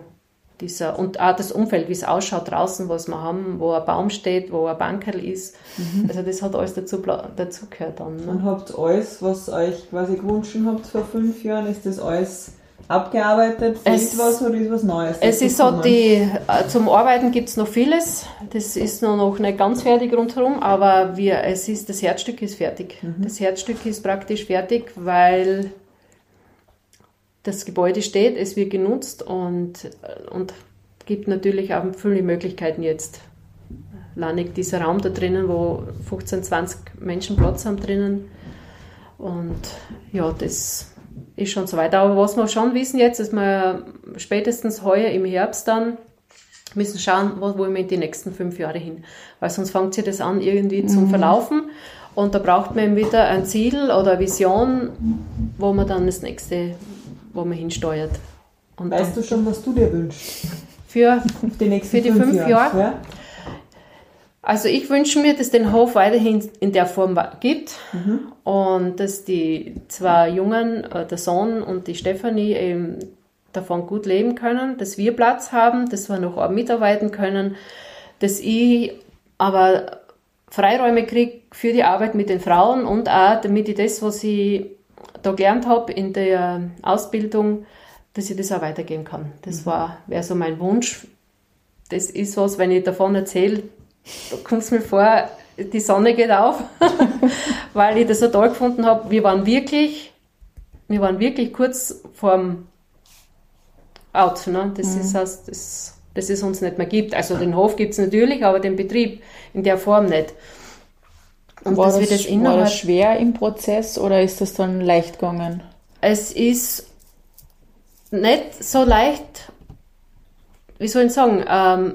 Speaker 5: dieser, und auch das Umfeld, wie es ausschaut draußen, was wir haben, wo ein Baum steht, wo ein Bankerl ist. Mhm. Also das hat alles dazu, dazu gehört dann.
Speaker 4: Ne? Und habt alles, was euch quasi gewünscht habt vor fünf Jahren, ist das alles abgearbeitet? Fehlt es, was oder ist was Neues?
Speaker 5: Es ist so, die, äh, zum Arbeiten gibt es noch vieles. Das ist noch, noch nicht ganz fertig rundherum, aber wir, es ist, das Herzstück ist fertig. Mhm. Das Herzstück ist praktisch fertig, weil das Gebäude steht, es wird genutzt und, und gibt natürlich auch viele Möglichkeiten jetzt. Lannig dieser Raum da drinnen, wo 15, 20 Menschen Platz haben drinnen. Und ja, das ist schon so weit. Aber was wir schon wissen jetzt, dass wir spätestens heuer im Herbst dann müssen schauen, wo wollen wir in die nächsten fünf Jahre hin. Weil sonst fängt sich das an irgendwie mhm. zum Verlaufen. Und da braucht man wieder ein Ziel oder eine Vision, wo man dann das nächste wo man hinsteuert.
Speaker 4: Und weißt du schon, was du dir wünschst?
Speaker 5: Für die, nächsten für die fünf, fünf Jahre? Ja? Also ich wünsche mir, dass den Hof weiterhin in der Form gibt mhm. und dass die zwei Jungen, äh, der Sohn und die Stefanie, eben davon gut leben können, dass wir Platz haben, dass wir noch mitarbeiten können, dass ich aber Freiräume kriege für die Arbeit mit den Frauen und auch, damit ich das, was ich da gelernt habe in der Ausbildung, dass ich das auch weitergeben kann. Das mhm. war, wäre so mein Wunsch. Das ist was, wenn ich davon erzähle, da kommt es mir vor, die Sonne geht auf, weil ich das so toll gefunden habe. Wir waren wirklich, wir waren wirklich kurz vorm Out. Ne? Das mhm. ist heißt, das, dass es uns nicht mehr gibt. Also den Hof gibt es natürlich, aber den Betrieb in der Form nicht.
Speaker 3: Und war, das, das war das schwer im Prozess oder ist das dann leicht gegangen?
Speaker 5: Es ist nicht so leicht, wie soll ich sagen, ähm,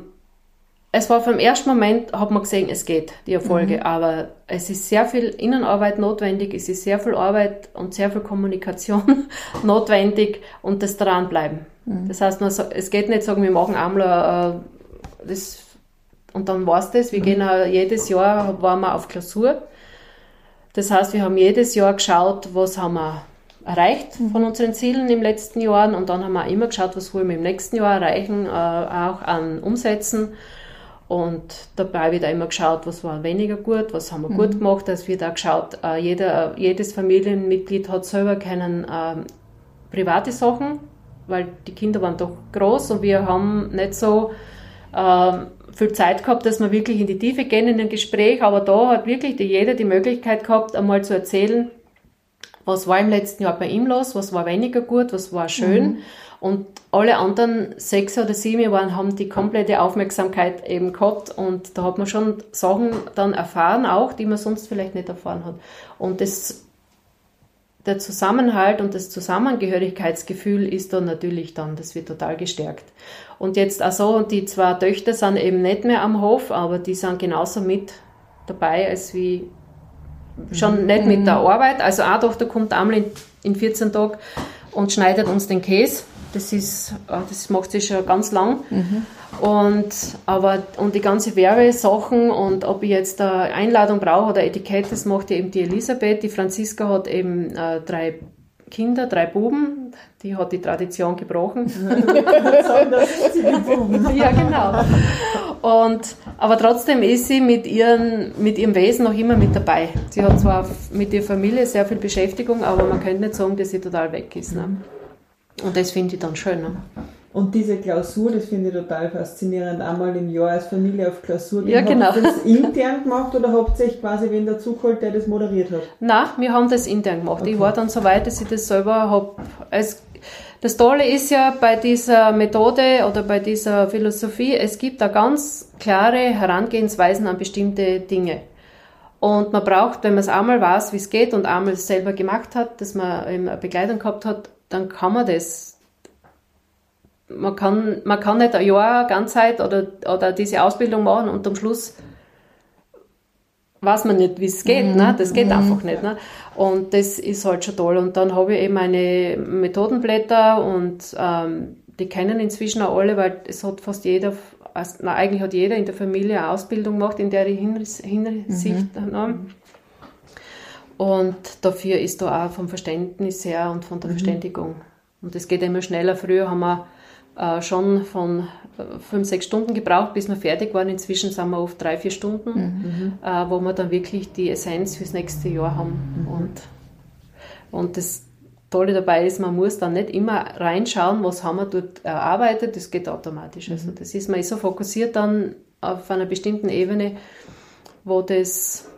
Speaker 5: es war vom ersten Moment, hat man gesehen, es geht, die Erfolge, mhm. aber es ist sehr viel Innenarbeit notwendig, es ist sehr viel Arbeit und sehr viel Kommunikation notwendig und das dranbleiben. Mhm. Das heißt, man, es geht nicht sagen, wir machen einmal äh, das und dann war es das. Wir gehen auch jedes Jahr, waren wir auf Klausur. Das heißt, wir haben jedes Jahr geschaut, was haben wir erreicht mhm. von unseren Zielen im letzten Jahr und dann haben wir immer geschaut, was wollen wir im nächsten Jahr erreichen, äh, auch an Umsätzen. Und dabei wird auch immer geschaut, was war weniger gut, was haben wir mhm. gut gemacht. Es wird auch geschaut, äh, jeder, jedes Familienmitglied hat selber keinen äh, private Sachen, weil die Kinder waren doch groß und wir haben nicht so äh, viel Zeit gehabt, dass wir wirklich in die Tiefe gehen in dem Gespräch, aber da hat wirklich jeder die Möglichkeit gehabt, einmal zu erzählen, was war im letzten Jahr bei ihm los, was war weniger gut, was war schön. Mhm. Und alle anderen sechs oder sieben waren, haben die komplette Aufmerksamkeit eben gehabt und da hat man schon Sachen dann erfahren, auch die man sonst vielleicht nicht erfahren hat. Und das, der Zusammenhalt und das Zusammengehörigkeitsgefühl ist dann natürlich dann, das wird total gestärkt. Und jetzt also die zwei Töchter sind eben nicht mehr am Hof, aber die sind genauso mit dabei, als wie schon mhm. nicht mit der Arbeit. Also eine Tochter kommt einmal in, in 14 Tagen und schneidet uns den Käse. Das ist, äh, das macht sie schon ganz lang. Mhm. Und, aber, und die ganze Werbesachen und ob ich jetzt eine Einladung brauche oder Etikett, das macht eben die Elisabeth. Die Franziska hat eben äh, drei Kinder, drei Buben. Die hat die Tradition gebrochen. ja, genau. Und, aber trotzdem ist sie mit, ihren, mit ihrem Wesen noch immer mit dabei. Sie hat zwar mit ihrer Familie sehr viel Beschäftigung, aber man könnte nicht sagen, dass sie total weg ist. Ne? Und das finde ich dann schön.
Speaker 4: Und diese Klausur, das finde ich total faszinierend, einmal im Jahr als Familie auf Klausur.
Speaker 5: Ja, genau.
Speaker 4: Habt ihr das intern gemacht oder habt ihr quasi wen dazugeholt, der das moderiert hat?
Speaker 5: Nein, wir haben das intern gemacht. Okay. Ich war dann so weit, dass ich das selber habe. Das Tolle ist ja bei dieser Methode oder bei dieser Philosophie, es gibt da ganz klare Herangehensweisen an bestimmte Dinge. Und man braucht, wenn man es einmal weiß, wie es geht und einmal selber gemacht hat, dass man eine Begleitung gehabt hat, dann kann man das. Man kann, man kann nicht ein Jahr Ganzzeit oder, oder diese Ausbildung machen und am Schluss weiß man nicht, wie es geht. Mhm. Ne? Das geht mhm. einfach nicht. Ne? Und das ist halt schon toll. Und dann habe ich eben meine Methodenblätter und ähm, die kennen inzwischen auch alle, weil es hat fast jeder, also, na, eigentlich hat jeder in der Familie eine Ausbildung gemacht, in der Hinsicht. Mhm. Ne? Und dafür ist da auch vom Verständnis her und von der mhm. Verständigung. Und es geht immer schneller. Früher haben wir äh, schon von äh, fünf, sechs Stunden gebraucht, bis wir fertig waren. Inzwischen sind wir oft drei, vier Stunden, mhm. äh, wo wir dann wirklich die Essenz fürs nächste Jahr haben. Mhm. Und, und das Tolle dabei ist, man muss dann nicht immer reinschauen, was haben wir dort erarbeitet, das geht automatisch. Also mhm. das ist, man ist so fokussiert dann auf einer bestimmten Ebene, wo das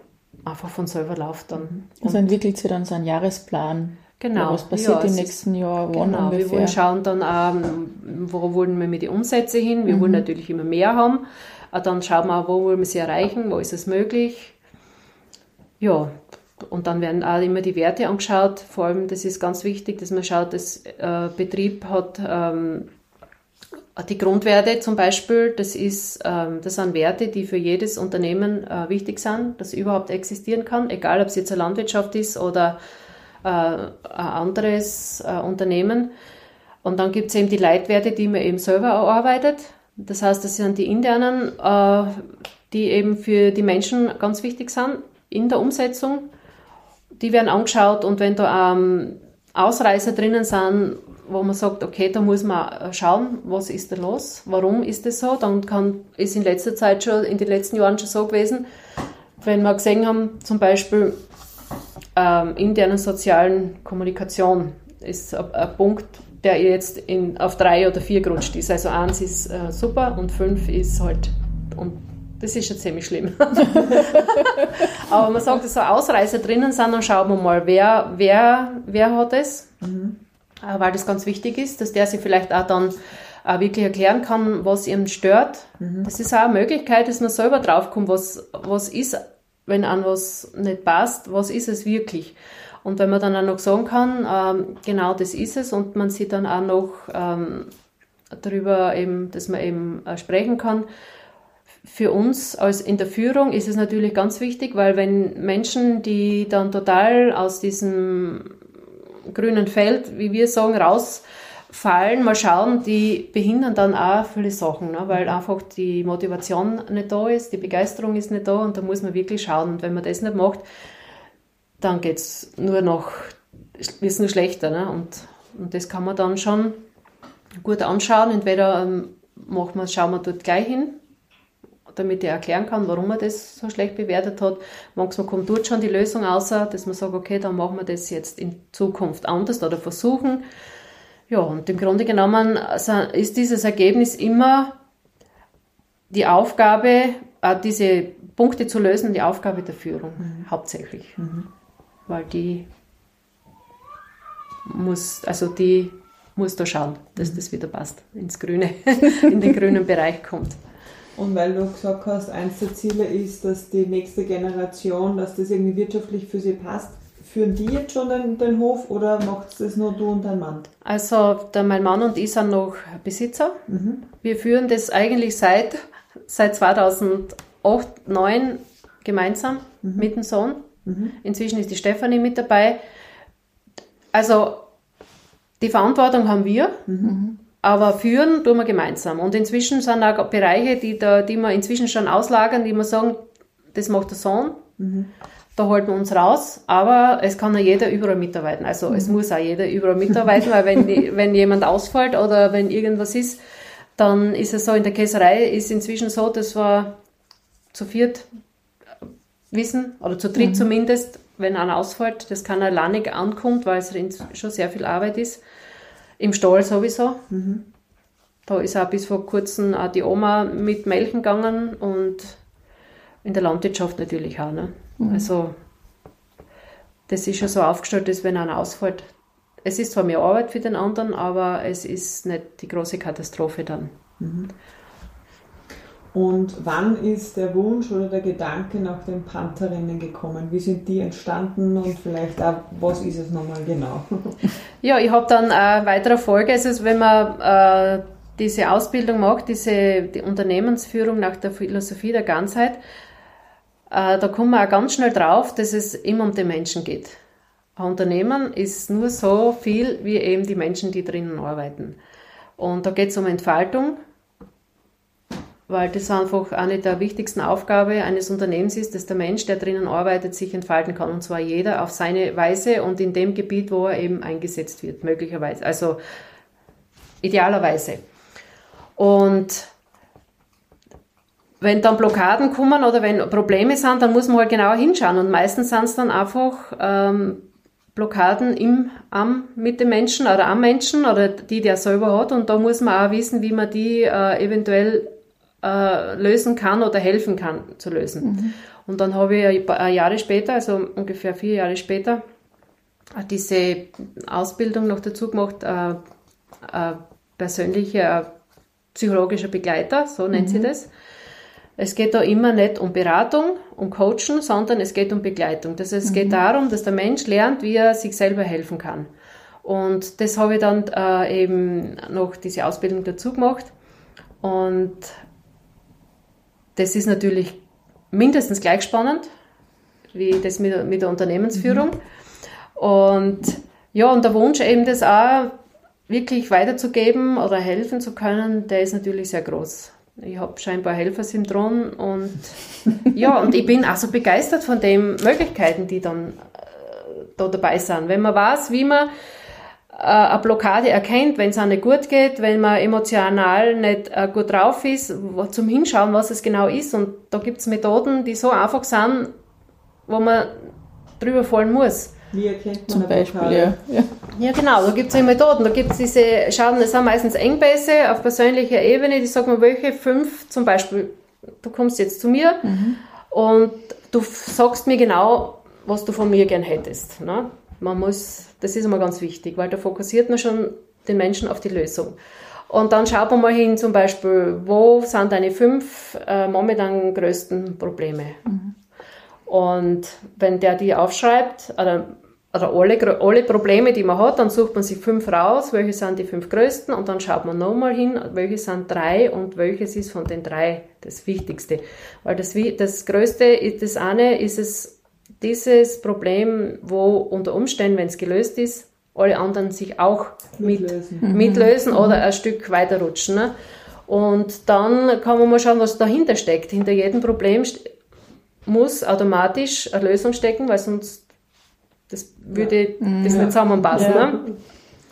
Speaker 5: einfach von selber läuft dann.
Speaker 3: Also entwickelt sich dann so ein Jahresplan.
Speaker 5: Genau.
Speaker 3: was passiert ja, im nächsten ist, Jahr?
Speaker 5: Wann genau, ungefähr? wir wollen schauen dann, ähm, wo wollen wir mit den Umsätzen hin? Wir mhm. wollen natürlich immer mehr haben. Äh, dann schauen wir, wo wollen wir sie erreichen? Wo ist es möglich? Ja, und dann werden auch immer die Werte angeschaut. Vor allem, das ist ganz wichtig, dass man schaut, dass äh, Betrieb hat ähm, die Grundwerte zum Beispiel, das, ist, ähm, das sind Werte, die für jedes Unternehmen äh, wichtig sind, das überhaupt existieren kann, egal ob es jetzt eine Landwirtschaft ist oder äh, ein anderes äh, Unternehmen. Und dann gibt es eben die Leitwerte, die man eben selber erarbeitet. Das heißt, das sind die internen, die eben für die Menschen ganz wichtig sind in der Umsetzung. Die werden angeschaut und wenn da ähm, Ausreißer drinnen sind, wo man sagt, okay, da muss man schauen, was ist da los, warum ist das so. Dann kann, ist in letzter Zeit schon, in den letzten Jahren schon so gewesen, wenn wir gesehen haben, zum Beispiel ähm, internen sozialen Kommunikation ist ein, ein Punkt, der jetzt in, auf drei oder vier gerutscht ist. Also eins ist äh, super und fünf ist halt, und das ist schon ziemlich schlimm. Aber man sagt, dass so Ausreißer drinnen sind, dann schauen wir mal, wer, wer, wer hat es. Mhm. Äh, weil das ganz wichtig ist, dass der sich vielleicht auch dann auch wirklich erklären kann, was ihm stört. Mhm. Das ist auch eine Möglichkeit, dass man selber draufkommt, was, was ist, wenn an was nicht passt, was ist es wirklich. Und wenn man dann auch noch sagen kann, ähm, genau das ist es und man sieht dann auch noch ähm, darüber eben, dass man eben äh, sprechen kann. Für uns als in der Führung ist es natürlich ganz wichtig, weil wenn Menschen, die dann total aus diesem grünen Feld, wie wir sagen, rausfallen, mal schauen, die behindern dann auch viele Sachen, ne? weil einfach die Motivation nicht da ist, die Begeisterung ist nicht da und da muss man wirklich schauen. Und wenn man das nicht macht, dann geht es nur noch, ist nur schlechter. Ne? Und, und das kann man dann schon gut anschauen. Entweder ähm, macht man, schauen wir dort gleich hin damit er erklären kann, warum er das so schlecht bewertet hat. Manchmal kommt dort schon die Lösung außer, dass man sagt, okay, dann machen wir das jetzt in Zukunft anders oder versuchen. Ja, und im Grunde genommen ist dieses Ergebnis immer die Aufgabe, äh, diese Punkte zu lösen, die Aufgabe der Führung mhm. hauptsächlich. Mhm. Weil die muss, also die muss da schauen, dass mhm. das wieder passt, ins Grüne, in den grünen Bereich kommt.
Speaker 4: Und weil du gesagt hast, eins der Ziele ist, dass die nächste Generation, dass das irgendwie wirtschaftlich für sie passt, führen die jetzt schon den, den Hof oder macht das nur du und dein Mann?
Speaker 5: Also der, mein Mann und ich sind noch Besitzer. Mhm. Wir führen das eigentlich seit, seit 2008, 2009 gemeinsam mhm. mit dem Sohn. Mhm. Inzwischen ist die Stefanie mit dabei. Also die Verantwortung haben wir, mhm. Aber führen tun wir gemeinsam. Und inzwischen sind auch Bereiche, die, da, die wir inzwischen schon auslagern, die wir sagen, das macht der Sohn. Mhm. Da halten wir uns raus, aber es kann ja jeder überall mitarbeiten. Also es mhm. muss auch jeder überall mitarbeiten, weil wenn, die, wenn jemand ausfällt oder wenn irgendwas ist, dann ist es so, in der Käserei ist inzwischen so, dass wir zu viert wissen, oder zu dritt mhm. zumindest, wenn einer ausfällt, das kann alleinig ankommt, weil es schon sehr viel Arbeit ist. Im Stall sowieso. Mhm. Da ist auch bis vor kurzem auch die Oma mit Melken gegangen und in der Landwirtschaft natürlich auch. Ne? Mhm. Also das ist schon so aufgestellt, dass wenn einer ausfällt, es ist zwar mehr Arbeit für den anderen, aber es ist nicht die große Katastrophe dann. Mhm.
Speaker 4: Und wann ist der Wunsch oder der Gedanke nach den Pantherinnen gekommen? Wie sind die entstanden und vielleicht auch, was ist es nochmal genau?
Speaker 5: Ja, ich habe dann eine weitere Folge. Also wenn man äh, diese Ausbildung macht, diese die Unternehmensführung nach der Philosophie der Ganzheit, äh, da kommt man auch ganz schnell drauf, dass es immer um den Menschen geht. Ein Unternehmen ist nur so viel wie eben die Menschen, die drinnen arbeiten. Und da geht es um Entfaltung, weil das einfach eine der wichtigsten Aufgaben eines Unternehmens ist, dass der Mensch, der drinnen arbeitet, sich entfalten kann. Und zwar jeder auf seine Weise und in dem Gebiet, wo er eben eingesetzt wird, möglicherweise. Also idealerweise. Und wenn dann Blockaden kommen oder wenn Probleme sind, dann muss man halt genauer hinschauen. Und meistens sind es dann einfach ähm, Blockaden im, am, mit dem Menschen oder am Menschen oder die, die er selber hat. Und da muss man auch wissen, wie man die äh, eventuell äh, lösen kann oder helfen kann zu lösen. Mhm. Und dann habe ich ein paar Jahre später, also ungefähr vier Jahre später, diese Ausbildung noch dazu gemacht, äh, äh, persönlicher psychologischer Begleiter, so nennt mhm. sie das. Es geht da immer nicht um Beratung, um Coachen, sondern es geht um Begleitung. Das heißt, es mhm. geht darum, dass der Mensch lernt, wie er sich selber helfen kann. Und das habe ich dann äh, eben noch diese Ausbildung dazu gemacht. Und das ist natürlich mindestens gleich spannend wie das mit, mit der Unternehmensführung. Mhm. Und ja, und der Wunsch eben das auch wirklich weiterzugeben oder helfen zu können, der ist natürlich sehr groß. Ich habe scheinbar Helfersyndrom und ja, und ich bin also begeistert von den Möglichkeiten, die dann äh, da dabei sind. Wenn man weiß, wie man eine Blockade erkennt, wenn es auch nicht gut geht, wenn man emotional nicht äh, gut drauf ist, zum Hinschauen, was es genau ist. Und da gibt es Methoden, die so einfach sind, wo man drüber fallen muss.
Speaker 4: Wie erkennt man Zum Beispiel, ja.
Speaker 5: ja. Ja, genau, da gibt es Methoden. Da gibt es diese, schauen, das sind meistens Engpässe auf persönlicher Ebene, die sagen mir, welche fünf, zum Beispiel, du kommst jetzt zu mir mhm. und du sagst mir genau, was du von mir gern hättest. Ne? Man muss, das ist immer ganz wichtig, weil da fokussiert man schon den Menschen auf die Lösung. Und dann schaut man mal hin, zum Beispiel, wo sind deine fünf äh, momentan größten Probleme? Mhm. Und wenn der die aufschreibt, oder, oder alle, alle Probleme, die man hat, dann sucht man sich fünf raus, welche sind die fünf größten, und dann schaut man nochmal hin, welche sind drei und welches ist von den drei das Wichtigste. Weil das, das Größte ist das eine, ist es dieses Problem, wo unter Umständen, wenn es gelöst ist, alle anderen sich auch mitlösen, mit, mitlösen mhm. oder ein Stück weiterrutschen. Ne? Und dann kann man mal schauen, was dahinter steckt. Hinter jedem Problem muss automatisch eine Lösung stecken, weil sonst das würde ja. das nicht zusammenpassen. Ja. Ne?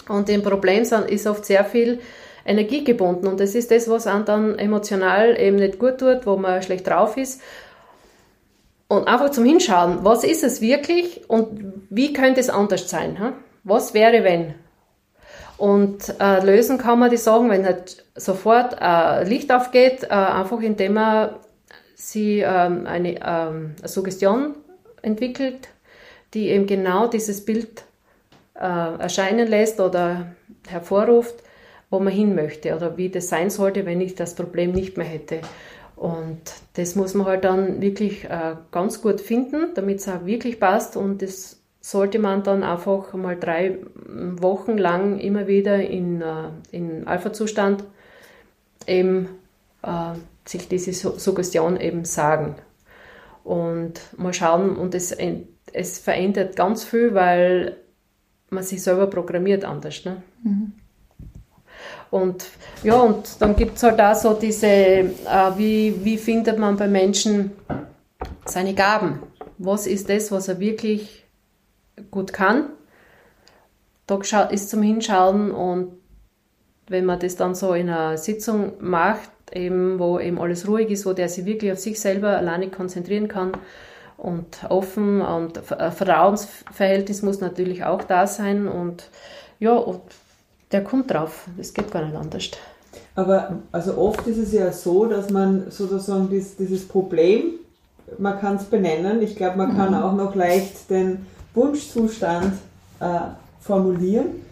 Speaker 5: Und im Problem ist oft sehr viel Energie gebunden und das ist das, was einem dann emotional eben nicht gut tut, wo man schlecht drauf ist und einfach zum Hinschauen, was ist es wirklich und wie könnte es anders sein? Hm? Was wäre, wenn? Und äh, lösen kann man die Sachen, wenn halt sofort äh, Licht aufgeht, äh, einfach indem man sie ähm, eine, ähm, eine, Suggestion entwickelt, die eben genau dieses Bild äh, erscheinen lässt oder hervorruft, wo man hin möchte oder wie das sein sollte, wenn ich das Problem nicht mehr hätte. Und das muss man halt dann wirklich äh, ganz gut finden, damit es auch wirklich passt und das sollte man dann einfach mal drei Wochen lang immer wieder in, äh, in Alpha-Zustand eben äh, sich diese Suggestion eben sagen. Und mal schauen, und es, es verändert ganz viel, weil man sich selber programmiert anders. Ne? Mhm. Und ja, und dann gibt es halt auch so diese, äh, wie, wie findet man bei Menschen seine Gaben? Was ist das, was er wirklich gut kann? Da ist zum Hinschauen und wenn man das dann so in einer Sitzung macht, eben, wo eben alles ruhig ist, wo der sich wirklich auf sich selber alleine konzentrieren kann und offen und Vertrauensverhältnis muss natürlich auch da sein und ja, und der kommt drauf. Das geht gar nicht anders.
Speaker 4: Aber also oft ist es ja so, dass man sozusagen dieses, dieses Problem, man kann es benennen, ich glaube, man kann mhm. auch noch leicht den Wunschzustand äh, formulieren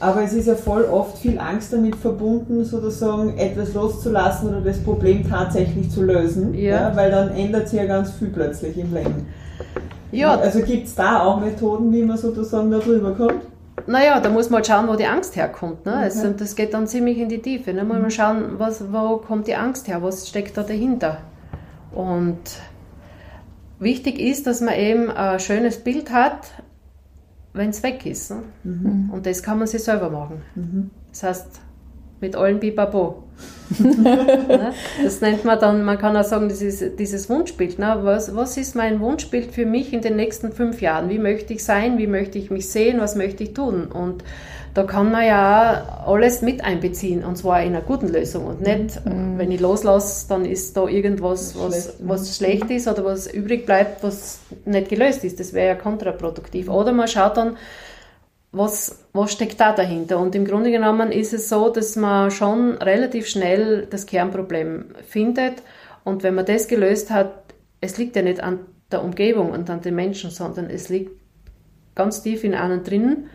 Speaker 4: aber es ist ja voll oft viel Angst damit verbunden, sozusagen etwas loszulassen oder das Problem tatsächlich zu lösen, ja. ja weil dann ändert sich ja ganz viel plötzlich im Leben. Ja. Also gibt es da auch Methoden, wie man sozusagen da drüber kommt?
Speaker 5: Naja, da muss man halt schauen, wo die Angst herkommt. Ne? Also, das geht dann ziemlich in die Tiefe. Da ne? muss man schauen, was, wo kommt die Angst her, was steckt da dahinter. Und wichtig ist, dass man eben ein schönes Bild hat, wenn es weg ist. Ne? Mhm. Und das kann man sich selber machen. Mhm. Das heißt, mit allen Bibabo. Ne? das nennt man dann, man kann auch sagen, ist dieses Wunschbild. Ne? Was, was ist mein Wunschbild für mich in den nächsten fünf Jahren? Wie möchte ich sein? Wie möchte ich mich sehen? Was möchte ich tun? Und da kann man ja alles mit einbeziehen und zwar in einer guten Lösung und nicht, mhm. wenn ich loslasse, dann ist da irgendwas, was, was schlecht ist oder was übrig bleibt, was nicht gelöst ist. Das wäre ja kontraproduktiv. Oder man schaut dann, was, was steckt da dahinter? Und im Grunde genommen ist es so, dass man schon relativ schnell das Kernproblem findet und wenn man das gelöst hat, es liegt ja nicht an der Umgebung und an den Menschen, sondern es liegt ganz tief in einem drin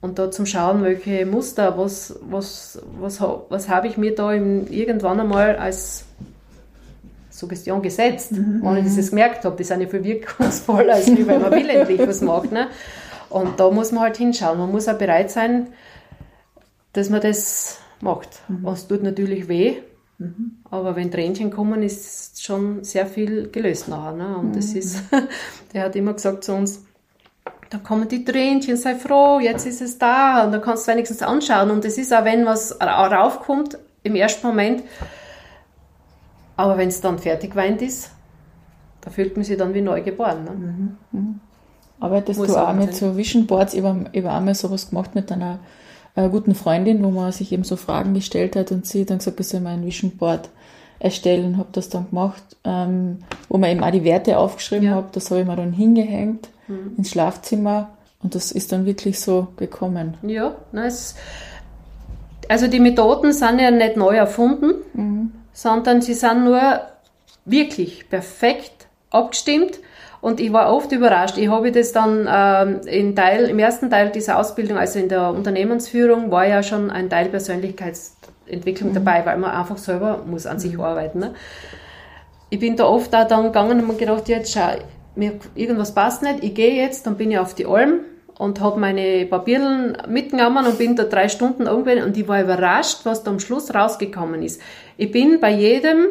Speaker 5: und da zum Schauen, welche Muster, was, was, was, was habe ich mir da irgendwann einmal als Suggestion gesetzt, mhm. ohne dass ich es gemerkt habe. Die sind ja viel wirkungsvoller, als wenn man willentlich was macht. Ne? Und da muss man halt hinschauen. Man muss auch bereit sein, dass man das macht. Mhm. Und es tut natürlich weh, mhm. aber wenn Tränchen kommen, ist schon sehr viel gelöst nachher. Ne? Und das mhm. ist, der hat immer gesagt zu uns, da kommen die Tränchen, sei froh, jetzt ist es da und da kannst du wenigstens anschauen. Und es ist auch, wenn was raufkommt, im ersten Moment, aber wenn es dann fertig weint ist, da fühlt man sich dann wie neu geboren. Ne? Mhm.
Speaker 3: Arbeitest du auch mit so Vision Boards? Ich habe einmal sowas gemacht mit einer äh, guten Freundin, wo man sich eben so Fragen gestellt hat und sie dann gesagt, ich soll mal ein Vision Board erstellen, habe das dann gemacht, ähm, wo man eben auch die Werte aufgeschrieben ja. habe, das habe ich mir dann hingehängt mhm. ins Schlafzimmer und das ist dann wirklich so gekommen.
Speaker 5: Ja, nice. also die Methoden sind ja nicht neu erfunden, mhm. sondern sie sind nur wirklich perfekt abgestimmt. Und ich war oft überrascht. Ich habe das dann ähm, in Teil, im ersten Teil dieser Ausbildung, also in der Unternehmensführung, war ja schon ein Teil Persönlichkeitsentwicklung mhm. dabei, weil man einfach selber muss an sich mhm. arbeiten. Ne? Ich bin da oft auch dann gegangen und mir gedacht, jetzt schau, mir irgendwas passt nicht, ich gehe jetzt, dann bin ich auf die Alm und habe meine Papierlen mitgenommen und bin da drei Stunden irgendwann und ich war überrascht, was da am Schluss rausgekommen ist. Ich bin bei jedem,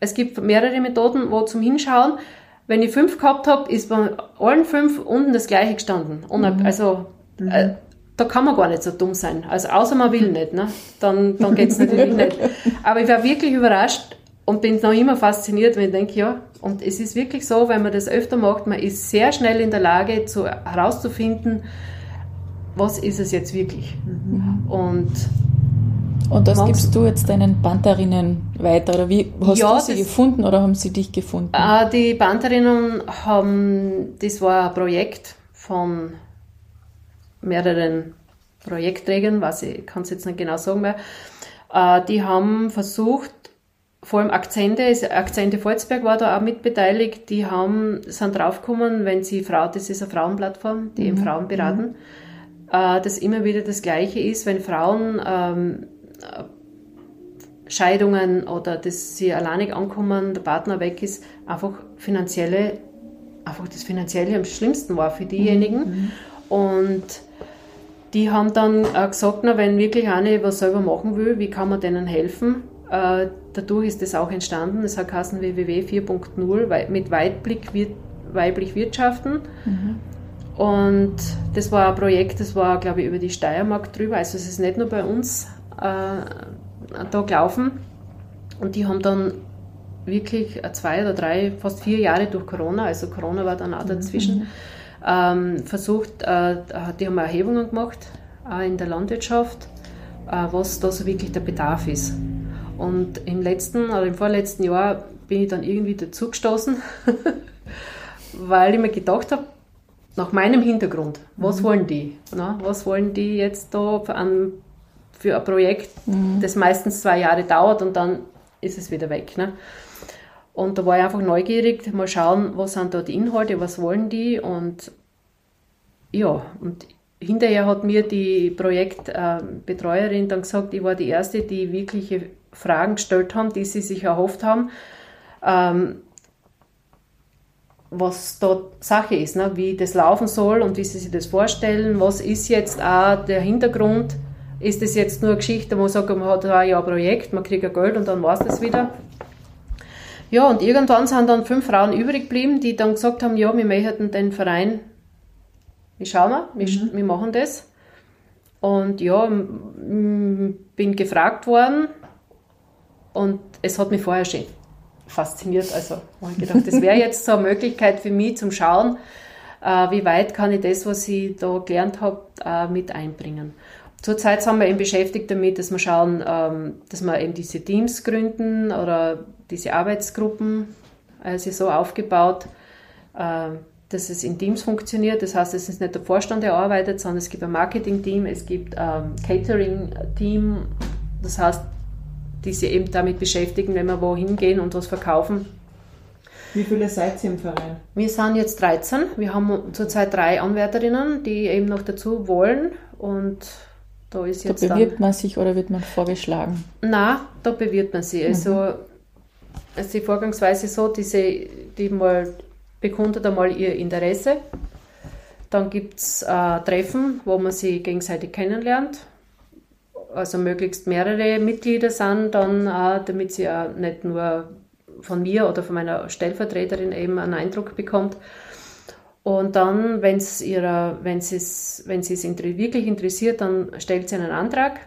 Speaker 5: es gibt mehrere Methoden, wo zum Hinschauen, wenn ich fünf gehabt habe, ist bei allen fünf unten das gleiche gestanden. Mhm. Also mhm. Äh, da kann man gar nicht so dumm sein. Also außer man will nicht, ne? dann, dann geht es natürlich nicht. Aber ich war wirklich überrascht, und bin noch immer fasziniert, wenn ich denke, ja, und es ist wirklich so, wenn man das öfter macht, man ist sehr schnell in der Lage, zu, herauszufinden, was ist es jetzt wirklich. Mhm. Und
Speaker 3: und das gibst du jetzt deinen Pantherinnen weiter? Oder wie hast ja, du sie gefunden oder haben sie dich gefunden?
Speaker 5: Äh, die Pantherinnen haben, das war ein Projekt von mehreren Projektträgern, was ich kann es jetzt nicht genau sagen mehr. Äh, die haben versucht, vor allem Akzente, Akzente Volzberg war da auch mit beteiligt, die haben, sind draufgekommen, wenn sie Frau, das ist eine Frauenplattform, die mhm. eben Frauen beraten, mhm. äh, dass immer wieder das Gleiche ist, wenn Frauen ähm, Scheidungen oder dass sie alleinig ankommen, der Partner weg ist, einfach finanzielle, einfach das Finanzielle am schlimmsten war für diejenigen. Mhm. Und die haben dann gesagt, na, wenn wirklich eine was selber machen will, wie kann man denen helfen? Äh, dadurch ist das auch entstanden. Es hat heißen www 4.0 mit Weitblick weiblich wirtschaften. Mhm. Und das war ein Projekt, das war, glaube ich, über die Steiermark drüber. Also es ist nicht nur bei uns äh, da gelaufen. Und die haben dann wirklich zwei oder drei, fast vier Jahre durch Corona, also Corona war dann auch dazwischen, mhm. ähm, versucht, äh, die haben Erhebungen gemacht, auch in der Landwirtschaft, äh, was da so wirklich der Bedarf ist. Und im letzten oder im vorletzten Jahr bin ich dann irgendwie dazu gestoßen, weil ich mir gedacht habe, nach meinem Hintergrund, was mhm. wollen die? Na, was wollen die jetzt da ein, für ein Projekt, mhm. das meistens zwei Jahre dauert und dann ist es wieder weg. Ne? Und da war ich einfach neugierig, mal schauen, was sind da die Inhalte, was wollen die und ja, und hinterher hat mir die Projektbetreuerin dann gesagt, ich war die Erste, die wirkliche Fragen gestellt haben, die sie sich erhofft haben, ähm, was dort Sache ist, ne? wie das laufen soll und wie sie sich das vorstellen, was ist jetzt auch der Hintergrund, ist das jetzt nur eine Geschichte, wo man sagt, man hat ein Jahr Projekt, man kriegt Geld und dann war es das wieder. Ja, und irgendwann sind dann fünf Frauen übrig geblieben, die dann gesagt haben, ja, wir möchten den Verein, wir schauen mal, wir, mhm. wir machen das. Und ja, bin gefragt worden und es hat mich vorher schon fasziniert. Also habe ich gedacht, das wäre jetzt so eine Möglichkeit für mich zum Schauen, äh, wie weit kann ich das, was ich da gelernt habe, äh, mit einbringen. Zurzeit sind wir eben beschäftigt damit, dass wir schauen, ähm, dass wir eben diese Teams gründen oder diese Arbeitsgruppen, also so aufgebaut, äh, dass es in Teams funktioniert. Das heißt, es ist nicht der Vorstand, der arbeitet, sondern es gibt ein Marketing-Team, es gibt ein Catering-Team. Das heißt, die sich eben damit beschäftigen, wenn wir wohin gehen und was verkaufen.
Speaker 4: Wie viele seid ihr im Verein?
Speaker 5: Wir sind jetzt 13. Wir haben zurzeit drei Anwärterinnen, die eben noch dazu wollen und da ist jetzt.
Speaker 3: Da bewirbt man sich oder wird man vorgeschlagen?
Speaker 5: Na, da bewirbt man sich. Also, mhm. also die Vorgangsweise so, diese, die mal bekundet einmal ihr Interesse. Dann gibt es äh, Treffen, wo man sie gegenseitig kennenlernt. Also möglichst mehrere Mitglieder sind dann, auch, damit sie auch nicht nur von mir oder von meiner Stellvertreterin eben einen Eindruck bekommt. Und dann, wenn es ihrer, wenn es, wenn sie es wirklich interessiert, dann stellt sie einen Antrag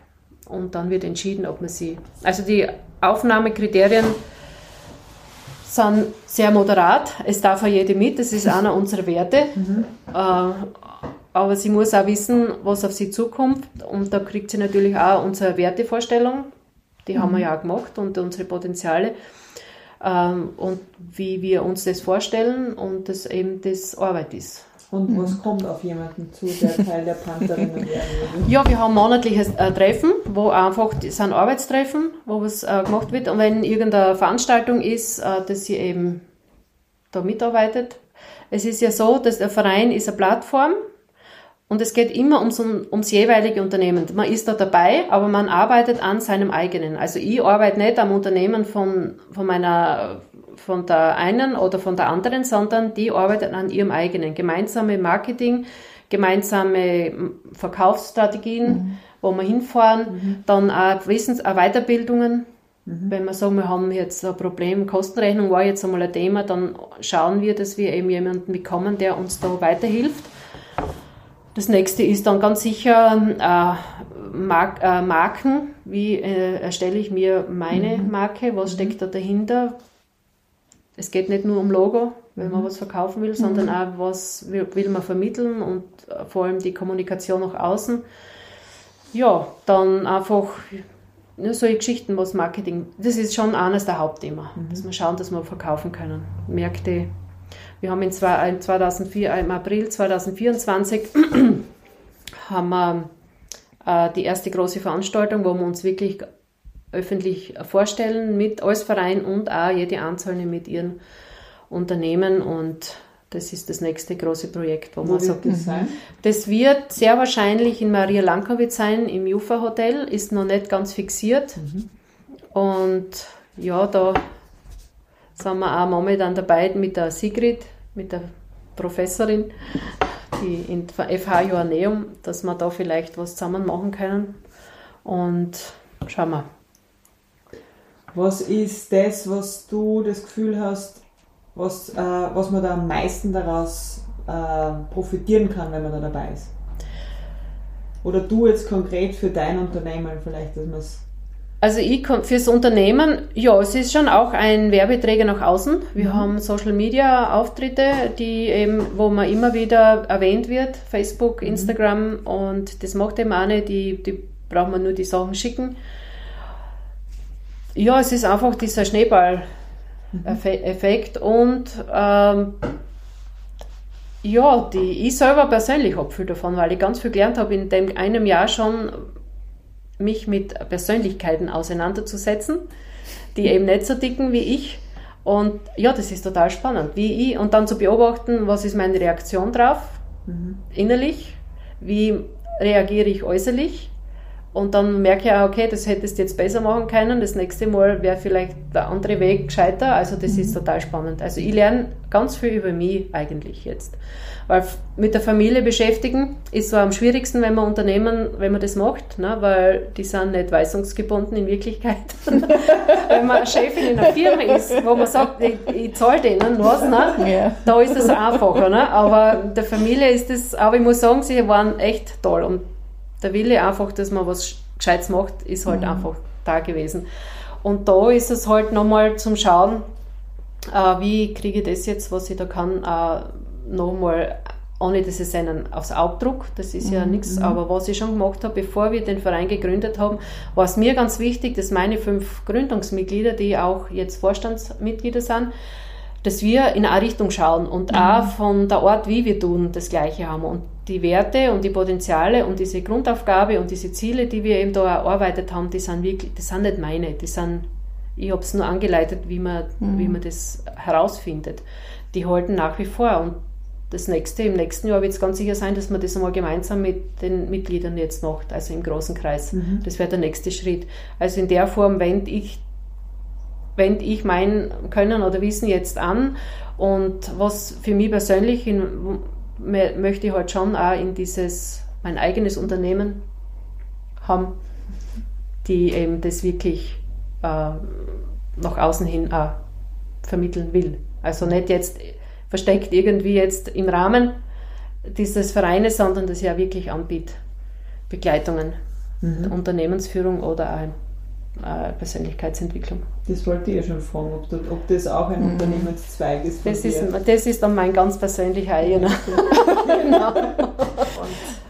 Speaker 5: und dann wird entschieden, ob man sie. Also die Aufnahmekriterien sind sehr moderat. Es darf auch jede mit, das ist einer unserer Werte. Mhm. Äh, aber sie muss auch wissen, was auf sie zukommt. Und da kriegt sie natürlich auch unsere Wertevorstellung. Die mhm. haben wir mhm. ja auch gemacht und unsere Potenziale ähm, und wie wir uns das vorstellen und das eben das Arbeit ist.
Speaker 4: Und was mhm. kommt auf jemanden zu, der Teil der Pantherinnen werden will?
Speaker 5: Ja, wir haben monatliches äh, Treffen, wo einfach, das sind Arbeitstreffen, wo was äh, gemacht wird. Und wenn irgendeine Veranstaltung ist, äh, dass sie eben da mitarbeitet. Es ist ja so, dass der Verein ist eine Plattform, und es geht immer ums, ums jeweilige Unternehmen. Man ist da dabei, aber man arbeitet an seinem eigenen. Also ich arbeite nicht am Unternehmen von, von meiner, von der einen oder von der anderen, sondern die arbeitet an ihrem eigenen. Gemeinsame Marketing, gemeinsame Verkaufsstrategien, mhm. wo wir hinfahren, mhm. dann auch Wissens-, auch Weiterbildungen. Mhm. Wenn wir sagen, wir haben jetzt ein Problem, Kostenrechnung war jetzt einmal ein Thema, dann schauen wir, dass wir eben jemanden bekommen, der uns da weiterhilft. Das nächste ist dann ganz sicher äh, Mark, äh, Marken. Wie äh, erstelle ich mir meine mhm. Marke? Was steckt mhm. da dahinter? Es geht nicht nur um Logo, wenn man mhm. was verkaufen will, sondern auch, was will, will, man vermitteln und äh, vor allem die Kommunikation nach außen. Ja, dann einfach ja, solche Geschichten, was Marketing, das ist schon eines der Hauptthemen, mhm. dass wir schauen, dass wir verkaufen können. Märkte wir haben in 2004, im April 2024 haben wir äh, die erste große Veranstaltung, wo wir uns wirklich öffentlich vorstellen mit als Verein und auch jede Einzelne mit ihren Unternehmen und das ist das nächste große Projekt, wo, wo man sagt, das, sein? das wird sehr wahrscheinlich in Maria Lankowitz sein, im Jufa Hotel, ist noch nicht ganz fixiert. Mhm. Und ja, da sind wir auch momentan dabei mit der Sigrid, mit der Professorin, die in FH Joanneum, dass wir da vielleicht was zusammen machen können. Und schauen wir.
Speaker 4: Was ist das, was du das Gefühl hast, was, äh, was man da am meisten daraus äh, profitieren kann, wenn man da dabei ist? Oder du jetzt konkret für dein Unternehmen vielleicht, dass man es
Speaker 5: also ich fürs Unternehmen, ja, es ist schon auch ein Werbeträger nach außen. Wir mhm. haben Social Media Auftritte, die eben, wo man immer wieder erwähnt wird, Facebook, mhm. Instagram und das macht eben auch nicht, die, die braucht man nur die Sachen schicken. Ja, es ist einfach dieser Schneeball-Effekt mhm. und ähm, ja, die, ich selber persönlich habe viel davon, weil ich ganz viel gelernt habe in dem einem Jahr schon, mich mit Persönlichkeiten auseinanderzusetzen, die eben nicht so dicken wie ich. Und ja, das ist total spannend. Wie ich, und dann zu beobachten, was ist meine Reaktion drauf, mhm. innerlich, wie reagiere ich äußerlich. Und dann merke ich auch, okay, das hättest du jetzt besser machen können. Das nächste Mal wäre vielleicht der andere Weg gescheiter. Also das mhm. ist total spannend. Also ich lerne ganz viel über mich eigentlich jetzt. Weil mit der Familie beschäftigen ist so am schwierigsten, wenn man Unternehmen, wenn man das macht, ne? weil die sind nicht weisungsgebunden in Wirklichkeit. wenn man Chefin in einer Firma ist, wo man sagt, ich, ich zahle denen was, ne? Ja. da ist es einfacher. Ne? Aber der Familie ist das, aber ich muss sagen, sie waren echt toll. Und der Wille einfach, dass man was Gescheites macht, ist halt mhm. einfach da gewesen. Und da ist es halt nochmal zum Schauen, äh, wie kriege ich das jetzt, was ich da kann, äh, nochmal, ohne dass ich einen aufs Auge druck, das ist ja mhm. nichts, mhm. aber was ich schon gemacht habe, bevor wir den Verein gegründet haben, war es mir ganz wichtig, dass meine fünf Gründungsmitglieder, die auch jetzt Vorstandsmitglieder sind, dass wir in eine Richtung schauen und mhm. auch von der Art, wie wir tun, das Gleiche haben. Und die Werte und die Potenziale und diese Grundaufgabe und diese Ziele, die wir eben da erarbeitet haben, die sind wirklich, das sind nicht meine, die sind, ich habe es nur angeleitet, wie man, mhm. wie man das herausfindet. Die halten nach wie vor und das nächste, im nächsten Jahr wird es ganz sicher sein, dass man das einmal gemeinsam mit den Mitgliedern jetzt macht, also im großen Kreis. Mhm. Das wäre der nächste Schritt. Also in der Form wende ich, wende ich mein Können oder Wissen jetzt an und was für mich persönlich in, möchte ich halt schon auch in dieses, mein eigenes Unternehmen haben, die eben das wirklich äh, nach außen hin auch vermitteln will. Also nicht jetzt versteckt irgendwie jetzt im Rahmen dieses Vereines, sondern das ja wirklich anbietet. Begleitungen, mhm. Unternehmensführung oder auch äh, Persönlichkeitsentwicklung.
Speaker 4: Das wollte ich ja schon fragen, ob, das, ob das auch ein mhm. Unternehmenszweig ist.
Speaker 5: Das ist, das ist dann mein ganz persönlicher eigener. genau.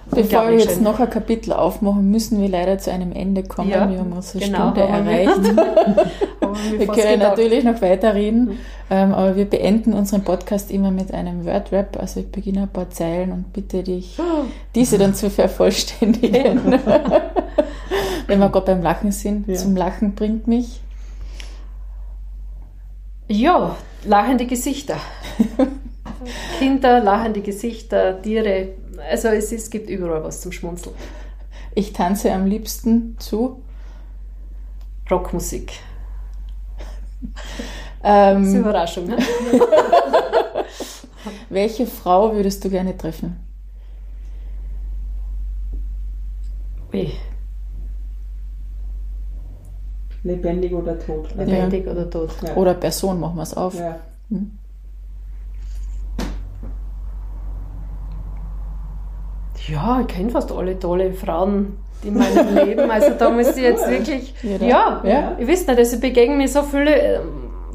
Speaker 3: Bevor wir jetzt noch ein Kapitel aufmachen, müssen wir leider zu einem Ende kommen. Ja, wir haben unsere genau, Stunde erreicht. Wir, wir können gedacht. natürlich noch weiterreden, mhm. ähm, aber wir beenden unseren Podcast immer mit einem Word-Rap. Also ich beginne ein paar Zeilen und bitte dich, diese dann zu vervollständigen. Wenn wir gerade beim Lachen sind, ja. zum Lachen bringt mich.
Speaker 5: Ja, lachende Gesichter. Kinder, lachende Gesichter, Tiere. Also es, es gibt überall was zum Schmunzeln.
Speaker 3: Ich tanze am liebsten zu
Speaker 5: Rockmusik.
Speaker 3: ähm,
Speaker 5: das ist eine Überraschung, ne?
Speaker 3: Welche Frau würdest du gerne treffen?
Speaker 5: Ui.
Speaker 4: Lebendig oder tot?
Speaker 5: Lebendig ja. oder tot.
Speaker 3: Ja. Oder Person, machen wir es auf. Ja. Hm?
Speaker 5: Ja, ich kenne fast alle tolle Frauen in meinem Leben. Also da muss ich jetzt wirklich, ja, ja, ich weiß nicht, also begegnen mir so viele ähm,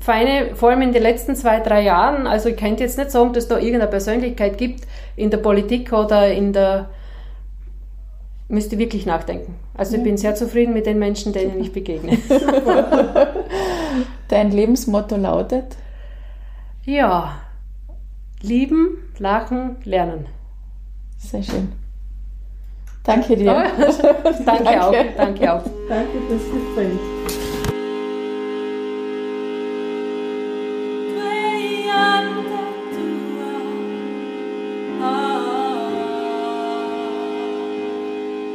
Speaker 5: feine, vor allem in den letzten zwei, drei Jahren. Also ich könnte jetzt nicht sagen, dass da irgendeine Persönlichkeit gibt in der Politik oder in der, müsste wirklich nachdenken. Also ich bin sehr zufrieden mit den Menschen, denen ich begegne.
Speaker 3: Dein Lebensmotto lautet?
Speaker 5: Ja, lieben, lachen, lernen.
Speaker 3: Sehr schön. Danke dir.
Speaker 5: danke, danke, auch. Danke auch.
Speaker 4: Danke fürs Gespräch.